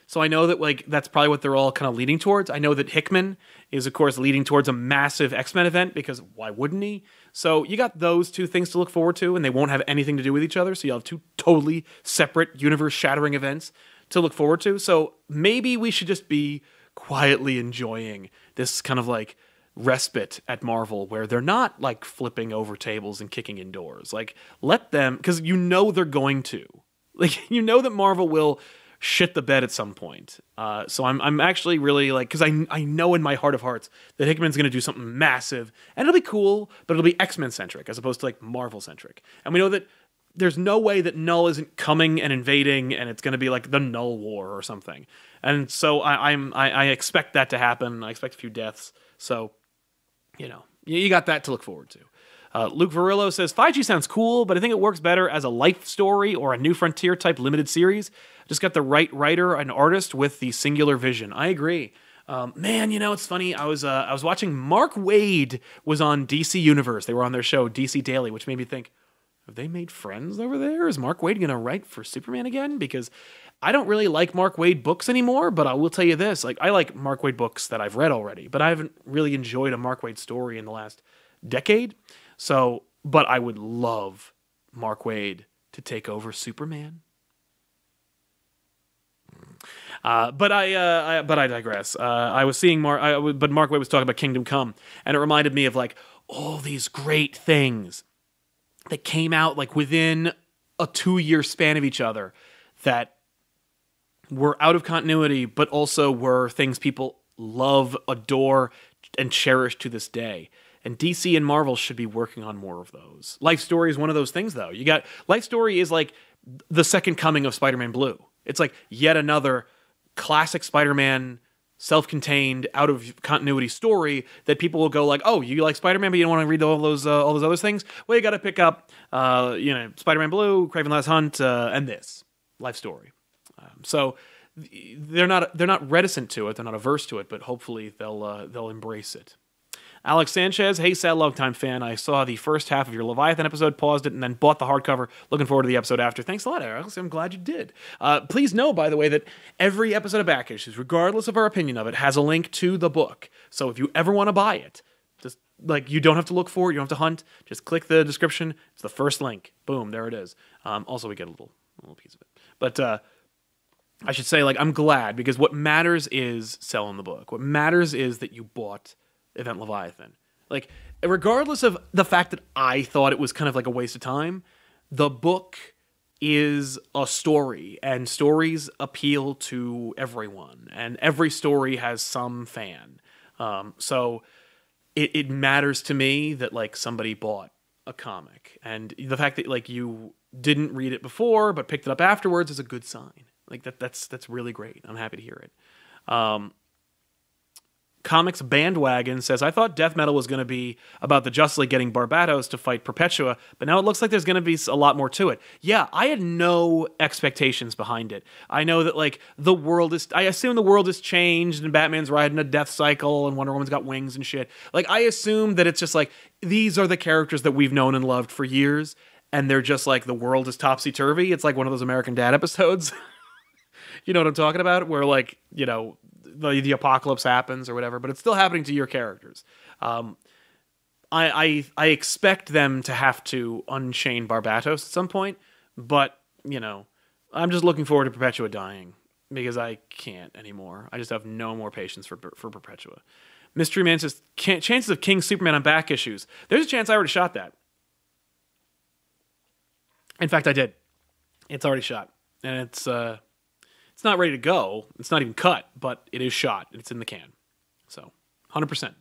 So I know that like that's probably what they're all kind of leading towards. I know that Hickman is of course leading towards a massive X-Men event because why wouldn't he? So you got those two things to look forward to and they won't have anything to do with each other. So you'll have two totally separate universe-shattering events to look forward to. So maybe we should just be quietly enjoying this kind of like respite at Marvel where they're not like flipping over tables and kicking indoors. Like let them cuz you know they're going to. Like you know that Marvel will shit the bed at some point. Uh, so I'm I'm actually really like because I I know in my heart of hearts that Hickman's going to do something massive and it'll be cool, but it'll be X Men centric as opposed to like Marvel centric. And we know that there's no way that Knull isn't coming and invading and it's going to be like the Knull War or something. And so I, I'm I, I expect that to happen. I expect a few deaths. So you know you got that to look forward to. Uh, Luke Varillo says 5G sounds cool, but I think it works better as a life story or a New Frontier type limited series. Just got the right writer and artist with the singular vision. I agree. Um, man, you know it's funny. I was uh, I was watching Mark Waid was on DC Universe. They were on their show DC Daily, which made me think, have they made friends over there? Is Mark Waid gonna write for Superman again? Because I don't really like Mark Waid books anymore. But I will tell you this: like I like Mark Waid books that I've read already, but I haven't really enjoyed a Mark Waid story in the last decade. So, but I would love Mark Waid to take over Superman. Uh, but I, uh, I, but I digress. Uh, I was seeing Mark, but Mark Waid was talking about Kingdom Come, and it reminded me of like all these great things that came out like within a two-year span of each other that were out of continuity, but also were things people love, adore, and cherish to this day. And DC and Marvel should be working on more of those. Life Story is one of those things, though. You got Life Story is like the second coming of Spider-Man Blue. It's like yet another classic Spider-Man self-contained out of continuity story that people will go like oh you like spider-man but you don't want to read all those uh, all those other things? Well you got to pick up uh, you know spider-man blue Kraven last hunt uh, and this life story. Um, so they're not they're not reticent to it they're not averse to it but hopefully they'll uh, they'll embrace it Alex Sanchez, hey, sad long time fan. I saw the first half of your Leviathan episode, paused it, and then bought the hardcover. Looking forward to the episode after. Thanks a lot, Alex. I'm glad you did. Uh, please know, by the way, that every episode of Back Issues, regardless of our opinion of it, has a link to the book. So if you ever want to buy it, just like you don't have to look for it, you don't have to hunt. Just click the description. It's the first link. Boom, there it is. Um, also, we get a little, a little piece of it. But uh, I should say, like, I'm glad because what matters is selling the book. What matters is that you bought Event Leviathan. Like, regardless of the fact that I thought it was kind of like a waste of time, the book is a story, and stories appeal to everyone, and every story has some fan. Um, so it, it matters to me that like somebody bought a comic, and the fact that like you didn't read it before but picked it up afterwards is a good sign. Like that, that's that's really great. I'm happy to hear it. Um, Comics Bandwagon says, I thought death metal was going to be about the League getting Barbatos to fight Perpetua, but now it looks like there's going to be a lot more to it. Yeah, I had no expectations behind it. I know that, like, the world is, I assume the world has changed and Batman's riding a death cycle and Wonder Woman's got wings and shit. Like, I assume that it's just like, these are the characters that we've known and loved for years, and they're just like, the world is topsy turvy. It's like one of those American Dad episodes. you know what I'm talking about? Where like you know the the apocalypse happens or whatever, but it's still happening to your characters. Um, I, I I expect them to have to unchain Barbatos at some point, but you know, I'm just looking forward to Perpetua dying because I can't anymore. I just have no more patience for for Perpetua. Mystery Man says chances of King Superman on back issues. There's a chance I already shot that. In fact, I did. It's already shot, and it's uh, it's not ready to go. It's not even cut, but it is shot. It's in the can. So, hundred percent.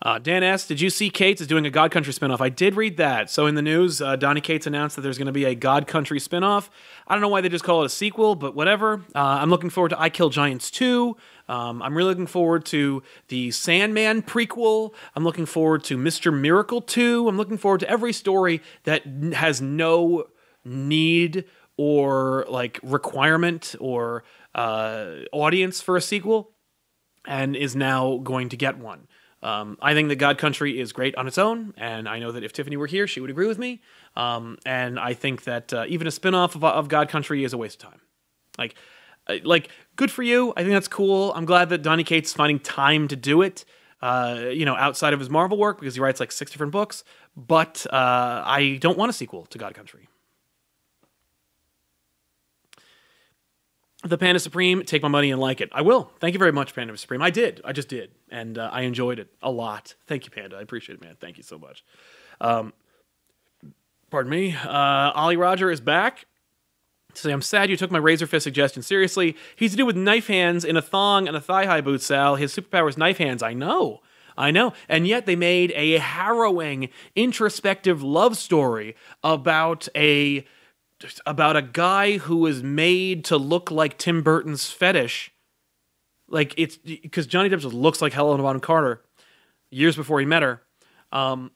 Uh, Dan S., did you see Cates is doing a God Country spinoff? I did read that. So in the news, uh, Donny Cates announced that there's going to be a God Country spinoff. I don't know why they just call it a sequel, but whatever. Uh, I'm looking forward to I Kill Giants 2. Um, I'm really looking forward to the Sandman prequel. I'm looking forward to Mr. Miracle 2. I'm looking forward to every story that has no need or like requirement or uh, audience for a sequel and is now going to get one. Um, I think that God Country is great on its own, and I know that if Tiffany were here, she would agree with me. Um, and I think that uh, even a spinoff of, of God Country is a waste of time. Like, uh, like good for you. I think that's cool. I'm glad that Donny Cates is finding time to do it. Uh, you know, outside of his Marvel work because he writes like six different books. But uh, I don't want a sequel to God Country. The Panda Supreme, take my money and like it. I will. Thank you very much, Panda Supreme. I did. I just did. And uh, I enjoyed it a lot. Thank you, Panda. I appreciate it, man. Thank you so much. Um, pardon me. Uh, Ollie Roger is back. Say, I'm sad you took my Razor Fist suggestion seriously. He's to do with knife hands in a thong and a thigh high boot, Sal. His superpower is knife hands. I know. I know. And yet they made a harrowing, introspective love story about a about a guy who was made to look like Tim Burton's fetish. Like it's because Johnny Depp just looks like Helena Bonham Carter years before he met her, um,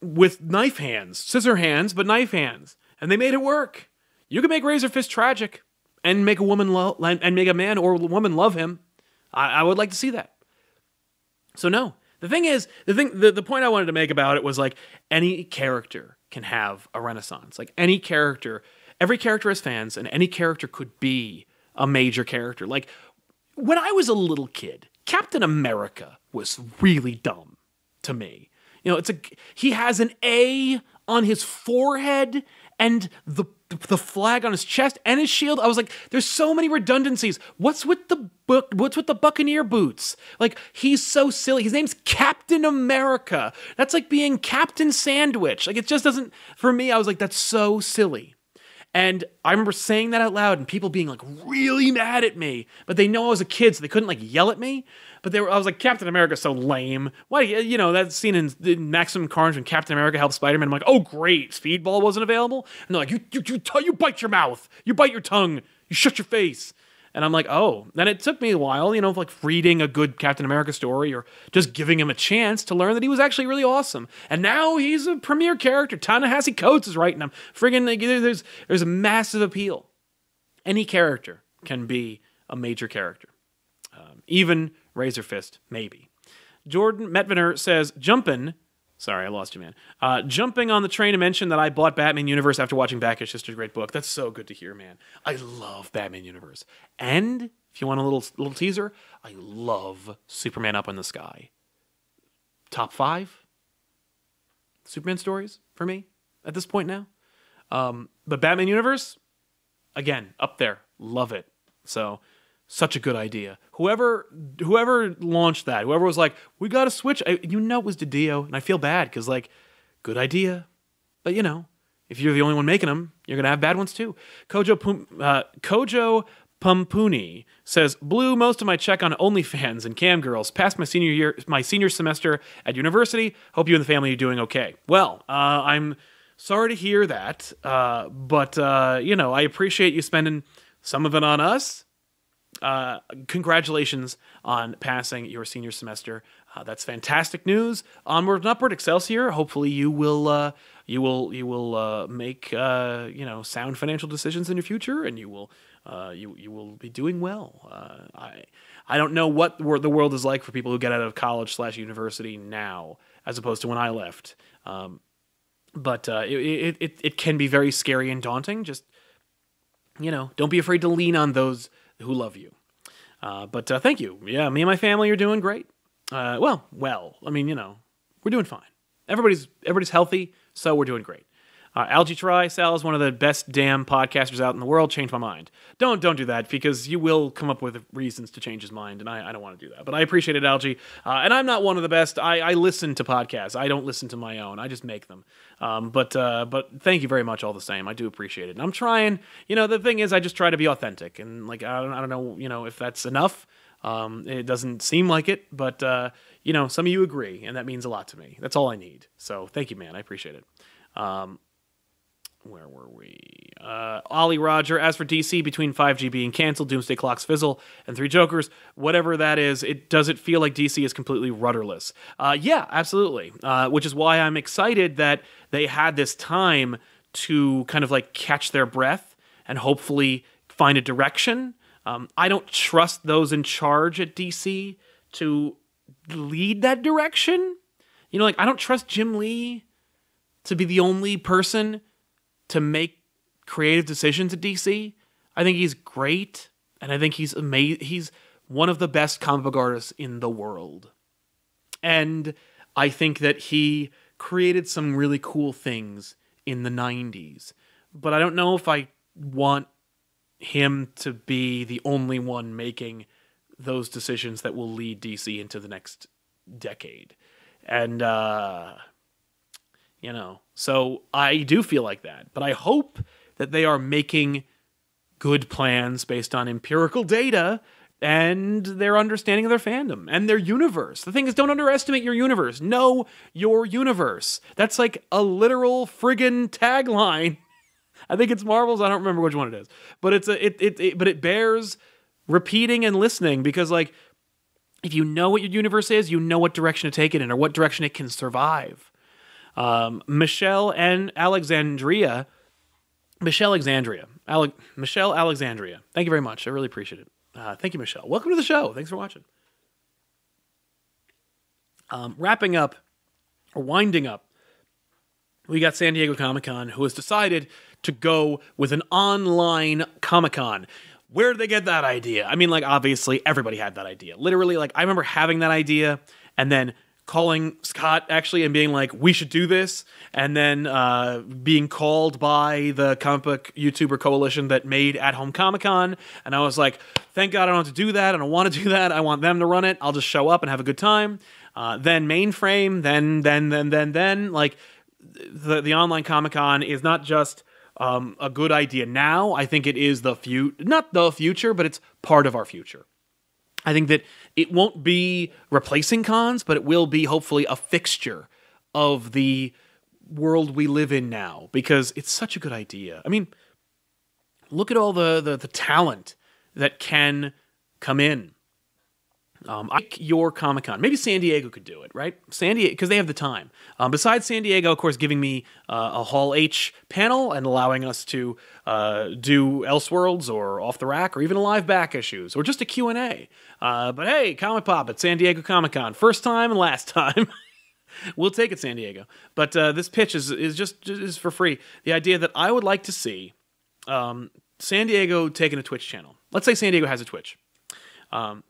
with knife hands, scissor hands, but knife hands, and they made it work. You can make Razor Fist tragic and make a woman love and make a man or a woman love him. I, I would like to see that. So no, the thing is, the thing, the, the point I wanted to make about it was like any character can have a renaissance. Like any character, every character has fans, and any character could be a major character. Like when I was a little kid, Captain America was really dumb to me. You know, it's a he has an A on his forehead and the the flag on his chest and his shield. I was like, there's so many redundancies. What's with the book? What's with the Buccaneer boots? Like, he's so silly. His name's Captain America. That's like being Captain Sandwich. Like, it just doesn't. For me, I was like, that's so silly. And I remember saying that out loud and people being like really mad at me, but they know I was a kid, so they couldn't like yell at me. But they were, I was like, Captain America's so lame. Why, you know, that scene in, in Maximum Carnage when Captain America helps Spider Man. I'm like, oh, great, Speedball wasn't available. And they're like, you, you, you, you bite your mouth, you bite your tongue, you shut your face. And I'm like, oh. Then it took me a while, you know, like reading a good Captain America story or just giving him a chance to learn that he was actually really awesome. And now he's a premier character. Ta-Nehisi Coates is writing him. Friggin' there's there's a massive appeal. Any character can be a major character. Um, even Razor Fist, maybe. Jordan Metviner says, jumping. Sorry, I lost you, man. Uh, jumping on the train to mention that I bought Batman Universe after watching Backish. Just a great book. That's so good to hear, man. I love Batman Universe. And if you want a little little teaser, I love Superman Up in the Sky. Top five Superman stories for me at this point now. Um, but Batman Universe, again, up there. Love it. So such a good idea. Whoever whoever launched that, whoever was like, we got to switch. I, you know, it was DiDio, and I feel bad because like, good idea, but you know, if you're the only one making them, you're gonna have bad ones too. Kojo Pum, uh, Kojo Pumpuni says, blew most of my check on OnlyFans and cam girls. Passed my senior year, my senior semester at university. Hope you and the family are doing okay. Well, uh, I'm sorry to hear that, uh, but uh, you know, I appreciate you spending some of it on us uh, congratulations on passing your senior semester. Uh, that's fantastic news. Onward and upward, Excelsior. Hopefully, you will uh, you will you will uh, make uh, you know sound financial decisions in your future, and you will you you will be doing well. I I don't know what the world is like for people who get out of college slash university now, as opposed to when I left. Um, but it, it it can be very scary and daunting. Just you know, don't be afraid to lean on those who love you. Uh, but uh, thank you. Yeah, me and my family are doing great. Uh, well, well, I mean, you know, we're doing fine. Everybody's everybody's healthy, so we're doing great. Uh, Algae Try Sal is one of the best damn podcasters out in the world. Change my mind. Don't don't do that because you will come up with reasons to change his mind, and I, I don't want to do that. But I appreciate it, Algae. Uh, and I'm not one of the best. I, I listen to podcasts. I don't listen to my own. I just make them. Um, but uh, but thank you very much all the same. I do appreciate it. And I'm trying. You know, the thing is, I just try to be authentic, and like I don't I don't know. You know if that's enough. Um, it doesn't seem like it, but uh, you know, some of you agree, and that means a lot to me. That's all I need. So thank you, man. I appreciate it. Um, where were we? Uh, Ollie Roger. As for DC, between 5G being canceled, Doomsday Clocks fizzle, and Three Jokers, whatever that is, it does it feel like DC is completely rudderless? Uh, yeah, absolutely. Uh, which is why I'm excited that they had this time to kind of like catch their breath and hopefully find a direction. Um, I don't trust those in charge at DC to lead that direction. You know, like I don't trust Jim Lee to be the only person to make creative decisions at DC. I think he's great, and I think he's amazing. He's one of the best comic book artists in the world, and I think that he created some really cool things in the '90s. But I don't know if I want him to be the only one making those decisions that will lead DC into the next decade. And uh you know, so I do feel like that, but I hope that they are making good plans based on empirical data and their understanding of their fandom and their universe. The thing is, don't underestimate your universe. Know your universe. That's like a literal friggin' tagline. I think it's Marvel's. I don't remember which one it is, but it's a it, it, it but it bears repeating and listening because like if you know what your universe is, you know what direction to take it in or what direction it can survive. Um, Michelle and Alexandria, Michelle Alexandria, Ale- Michelle Alexandria. Thank you very much. I really appreciate it. Uh, thank you, Michelle. Welcome to the show. Thanks for watching. Um, wrapping up or winding up, we got San Diego Comic Con, who has decided to go with an online Comic Con. Where did they get that idea? I mean, like, obviously, everybody had that idea. Literally, like, I remember having that idea and then calling Scott actually and being like, we should do this. And then uh, being called by the comic book YouTuber coalition that made At Home Comic Con. And I was like, thank God I don't have to do that. I don't want to do that. I want them to run it. I'll just show up and have a good time. Uh, then mainframe, then, then, then, then, then. Like, the, the online Comic Con is not just. Um, a good idea now. I think it is the future, not the future, but it's part of our future. I think that it won't be replacing cons, but it will be hopefully a fixture of the world we live in now because it's such a good idea. I mean, look at all the the, the talent that can come in. Um, like your Comic Con, maybe San Diego could do it, right? San Diego, because they have the time. Um, besides San Diego, of course, giving me uh, a Hall H panel and allowing us to uh, do Elseworlds or Off the Rack or even a live back issues or just a Q and A. Uh, but hey, Comic Pop at San Diego Comic Con, first time and last time. we'll take it, San Diego. But uh, this pitch is is just is for free. The idea that I would like to see um, San Diego taking a Twitch channel. Let's say San Diego has a Twitch. Um,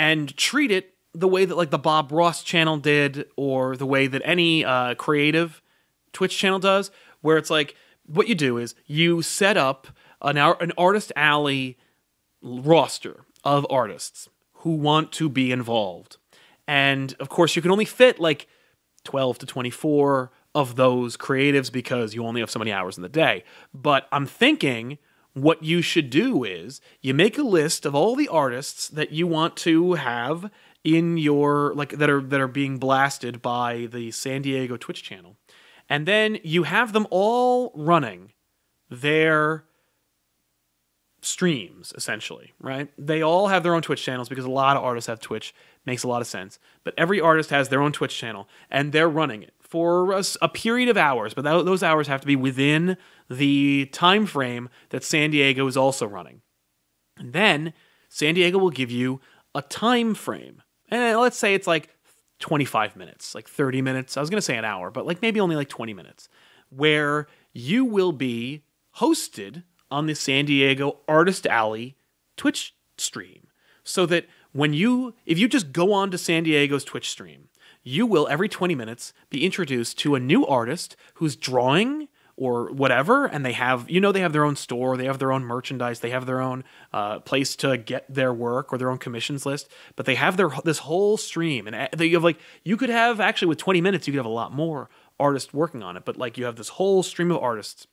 and treat it the way that like the Bob Ross channel did, or the way that any uh, creative Twitch channel does, where it's like what you do is you set up an an artist alley roster of artists who want to be involved, and of course you can only fit like twelve to twenty four of those creatives because you only have so many hours in the day. But I'm thinking what you should do is you make a list of all the artists that you want to have in your like that are that are being blasted by the San Diego Twitch channel. And then you have them all running their streams essentially, right? They all have their own Twitch channels because a lot of artists have Twitch. Makes a lot of sense. But every artist has their own Twitch channel and they're running it for a, a period of hours, but that, those hours have to be within the time frame that San Diego is also running. And then San Diego will give you a time frame. And uh, let's say it's like 25 minutes, like 30 minutes. I was going to say an hour, but like maybe only like 20 minutes, where you will be hosted on the San Diego Artist Alley Twitch stream so that when you, if you just go on to San Diego's Twitch stream, you will every 20 minutes be introduced to a new artist who's drawing or whatever and they have you know they have their own store they have their own merchandise they have their own uh, place to get their work or their own commissions list but they have their this whole stream and uh, they have like you could have actually with 20 minutes you could have a lot more artists working on it but like you have this whole stream of artists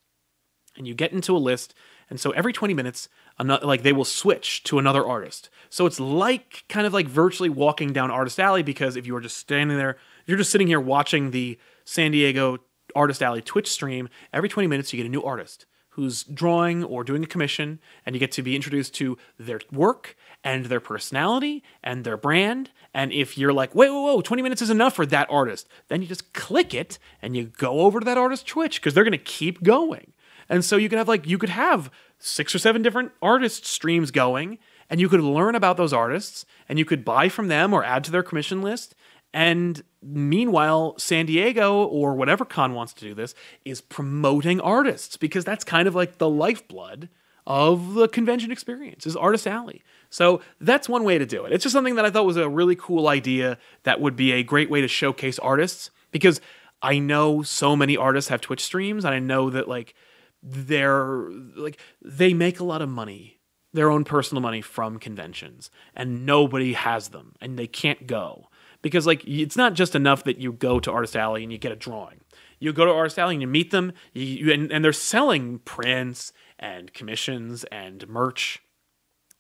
and you get into a list and so every 20 minutes another, like they will switch to another artist. So it's like kind of like virtually walking down artist alley because if you are just standing there you're just sitting here watching the san diego artist alley twitch stream every 20 minutes you get a new artist who's drawing or doing a commission and you get to be introduced to their work and their personality and their brand. And if you're like wait whoa whoa 20 minutes is enough for that artist then you just click it and you go over to that artist twitch because they're going to keep going and so you could have like you could have six or seven different artist streams going and you could learn about those artists and you could buy from them or add to their commission list. And meanwhile san diego or whatever con wants to do this is promoting artists because that's kind of like the lifeblood of the convention experience is artist alley. So that's one way to do it. It's just something that i thought was a really cool idea that would be a great way to showcase artists because i know so many artists have twitch streams and i know that like they're like they make a lot of money their own personal money from conventions and nobody has them and they can't go. Because like it's not just enough that you go to artist alley and you get a drawing. You go to artist alley and you meet them you, you, and, and they're selling prints and commissions and merch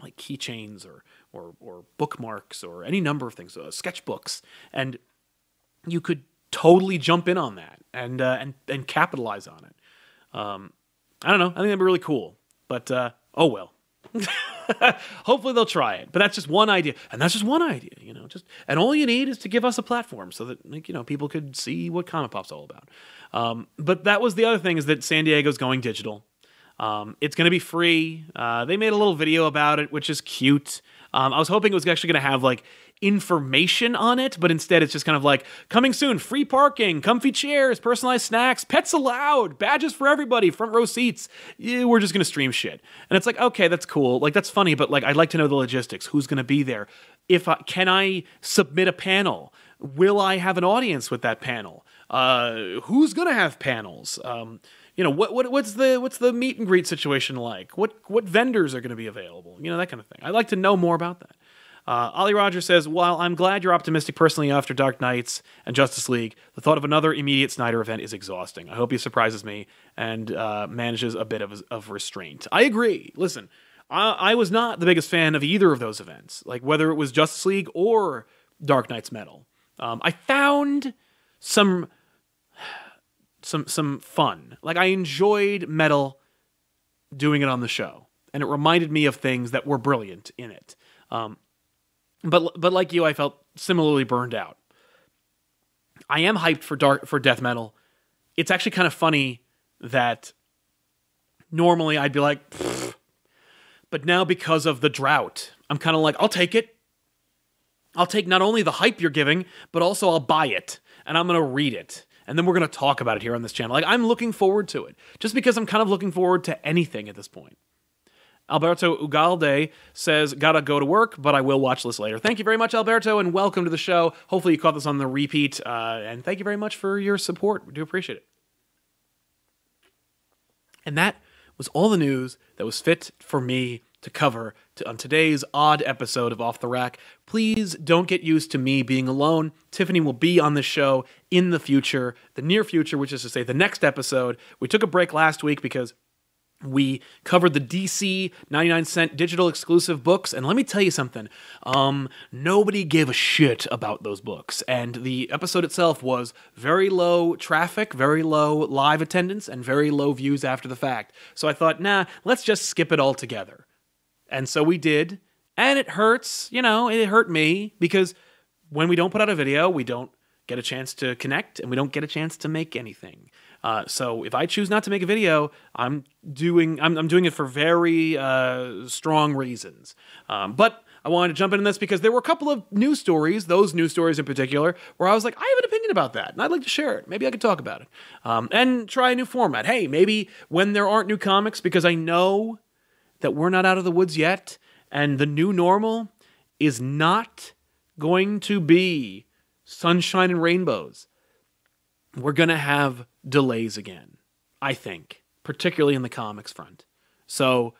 like keychains or or or bookmarks or any number of things uh, sketchbooks and you could totally jump in on that and uh, and and capitalize on it. Um, I don't know. I think that'd be really cool. But uh, oh well. Hopefully they'll try it. But that's just one idea, and that's just one idea. You know, just and all you need is to give us a platform so that like you know people could see what Comic Pop's all about. Um, but that was the other thing is that San Diego's going digital. Um, it's going to be free. Uh, they made a little video about it, which is cute. Um, I was hoping it was actually going to have like information on it, but instead it's just kind of like coming soon, free parking, comfy chairs, personalized snacks, pets allowed, badges for everybody, front row seats. Yeah, we're just gonna stream shit, and it's like okay, that's cool, like that's funny, but like I'd like to know the logistics. Who's gonna be there? If I, can I submit a panel? Will I have an audience with that panel? Uh, who's gonna have panels? Um, you know what, what what's the what's the meet and greet situation like? What what vendors are going to be available? You know that kind of thing. I'd like to know more about that. Uh, Ollie Rogers says, While I'm glad you're optimistic personally after Dark Nights and Justice League, the thought of another immediate Snyder event is exhausting. I hope he surprises me and uh, manages a bit of, of restraint. I agree. Listen, I, I, was not the biggest fan of either of those events, like whether it was Justice League or Dark Nights Metal. Um, I found some some some fun. Like I enjoyed Metal doing it on the show, and it reminded me of things that were brilliant in it. Um, but but like you, I felt similarly burned out. I am hyped for dark for death metal. It's actually kind of funny that normally I'd be like, but now because of the drought, I'm kind of like, I'll take it. I'll take not only the hype you're giving, but also I'll buy it and I'm gonna read it. And then we're gonna talk about it here on this channel. Like I'm looking forward to it. Just because I'm kind of looking forward to anything at this point. Alberto Ugalde says, Gotta go to work, but I will watch this later. Thank you very much, Alberto, and welcome to the show. Hopefully, you caught this on the repeat. Uh, and thank you very much for your support. We do appreciate it. And that was all the news that was fit for me to cover to, on today's odd episode of Off the Rack. Please don't get used to me being alone. Tiffany will be on the show in the future, the near future, which is to say the next episode. We took a break last week because we covered the DC 99 cent digital exclusive books, and let me tell you something. Um, nobody gave a shit about those books, and the episode itself was very low traffic, very low live attendance, and very low views after the fact. So I thought, nah, let's just skip it all together. And so we did, and it hurts, you know, it hurt me because when we don't put out a video, we don't get a chance to connect, and we don't get a chance to make anything. Uh, so if I choose not to make a video, I'm doing I'm, I'm doing it for very uh, strong reasons. Um, but I wanted to jump into this because there were a couple of news stories, those news stories in particular, where I was like, I have an opinion about that, and I'd like to share it. Maybe I could talk about it um, and try a new format. Hey, maybe when there aren't new comics, because I know that we're not out of the woods yet, and the new normal is not going to be sunshine and rainbows. We're going to have delays again, I think, particularly in the comics front. So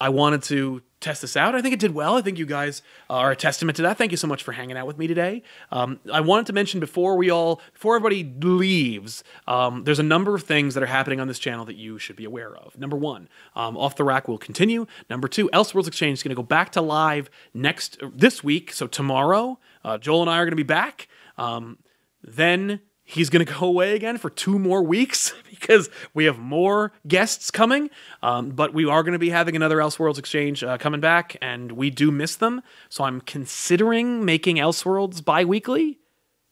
I wanted to test this out. I think it did well. I think you guys are a testament to that. Thank you so much for hanging out with me today. Um, I wanted to mention before we all, before everybody leaves, um, there's a number of things that are happening on this channel that you should be aware of. Number one, um, Off the Rack will continue. Number two, Elseworlds Exchange is going to go back to live next this week. So tomorrow, uh, Joel and I are going to be back. Um, then he's going to go away again for two more weeks because we have more guests coming. Um, but we are going to be having another Elseworlds exchange uh, coming back, and we do miss them. So I'm considering making Elseworlds bi weekly,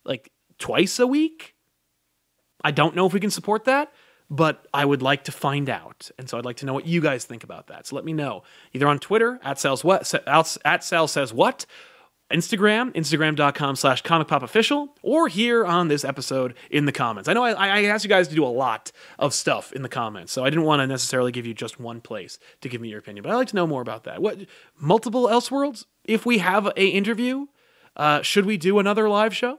like twice a week. I don't know if we can support that, but I would like to find out. And so I'd like to know what you guys think about that. So let me know either on Twitter at Sal's what at Sal says what Instagram, instagram.com slash comicpopofficial, or here on this episode in the comments. I know I, I, asked you guys to do a lot of stuff in the comments, so I didn't want to necessarily give you just one place to give me your opinion, but I'd like to know more about that. What multiple Elseworlds? If we have a interview, uh, should we do another live show?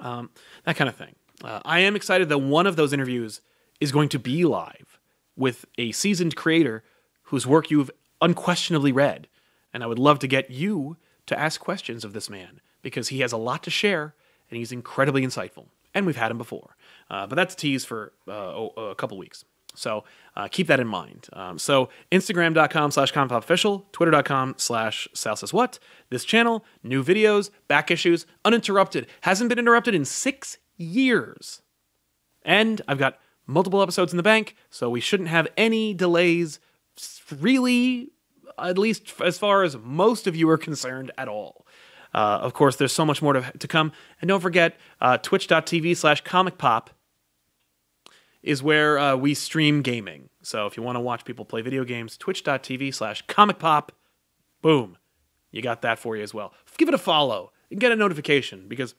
Um, that kind of thing. Uh, I am excited that one of those interviews is going to be live with a seasoned creator whose work you've unquestionably read, and I would love to get you to ask questions of this man because he has a lot to share and he's incredibly insightful. And we've had him before. Uh, but that's a tease for uh, a couple weeks. So uh, keep that in mind. Um, so Instagram.com slash official, Twitter.com slash what. This channel, new videos, back issues, uninterrupted. Hasn't been interrupted in six years. And I've got multiple episodes in the bank, so we shouldn't have any delays really at least as far as most of you are concerned at all. Uh, of course, there's so much more to, to come. And don't forget, uh, twitch.tv slash comic pop is where uh, we stream gaming. So if you want to watch people play video games, twitch.tv slash comic pop, boom, you got that for you as well. Give it a follow and get a notification because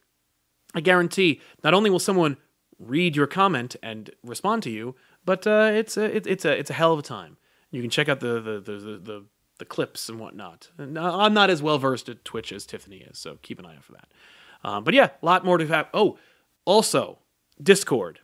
I guarantee not only will someone read your comment and respond to you, but uh, it's a it, it's a it's a hell of a time. You can check out the the the, the, the the clips and whatnot. And I'm not as well versed at Twitch as Tiffany is, so keep an eye out for that. Um, but yeah, a lot more to have. Oh, also Discord.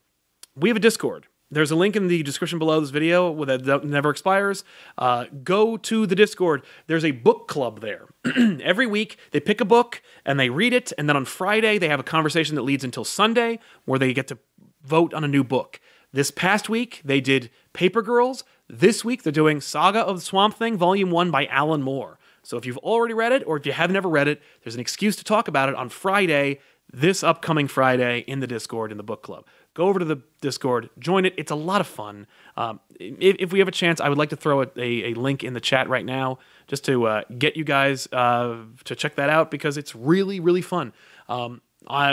We have a Discord. There's a link in the description below this video that never expires. Uh, go to the Discord. There's a book club there. Every week, they pick a book and they read it, and then on Friday, they have a conversation that leads until Sunday where they get to vote on a new book. This past week, they did Paper Girls. This week, they're doing Saga of the Swamp Thing, Volume 1 by Alan Moore. So if you've already read it, or if you have never read it, there's an excuse to talk about it on Friday, this upcoming Friday, in the Discord, in the book club. Go over to the Discord, join it. It's a lot of fun. Um, if, if, we have a chance, I would like to throw a, a, a link in the chat right now just to uh, get you guys uh, to check that out because it's really, really fun. Um,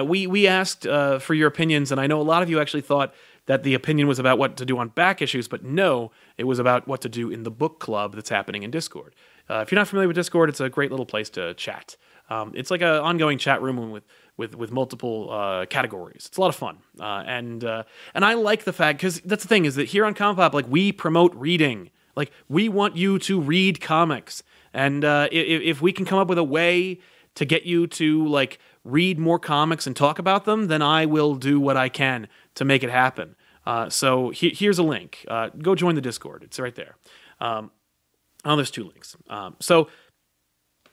we, we asked uh, for your opinions, and I know a lot of you actually thought that the opinion was about what to do on back issues, but no, it was about what to do in the book club that's happening in Discord. Uh, if you're not familiar with Discord, it's a great little place to chat. Um, it's like an ongoing chat room with with with multiple uh, categories. It's a lot of fun, uh, and uh, and I like the fact because that's the thing is that here on Comic Pop, like we promote reading. Like we want you to read comics, and uh, if, if we can come up with a way to get you to like read more comics and talk about them, then I will do what I can to make it happen. Uh, so he, here's a link. Uh, go join the Discord. It's right there. Um, oh, there's two links. Um, so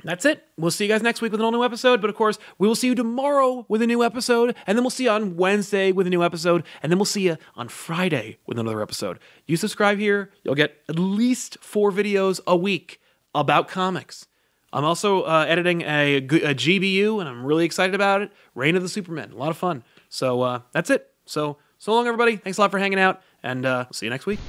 that's it. We'll see you guys next week with an all new episode. But of course, we will see you tomorrow with a new episode. And then we'll see you on Wednesday with a new episode. And then we'll see you on Friday with another episode. You subscribe here, you'll get at least four videos a week about comics. I'm also uh, editing a, a, GBU, and I'm really excited about it. Reign of the Supermen. A lot of fun. So uh, that's it. So, so long, everybody. Thanks a lot for hanging out, and uh, see you next week.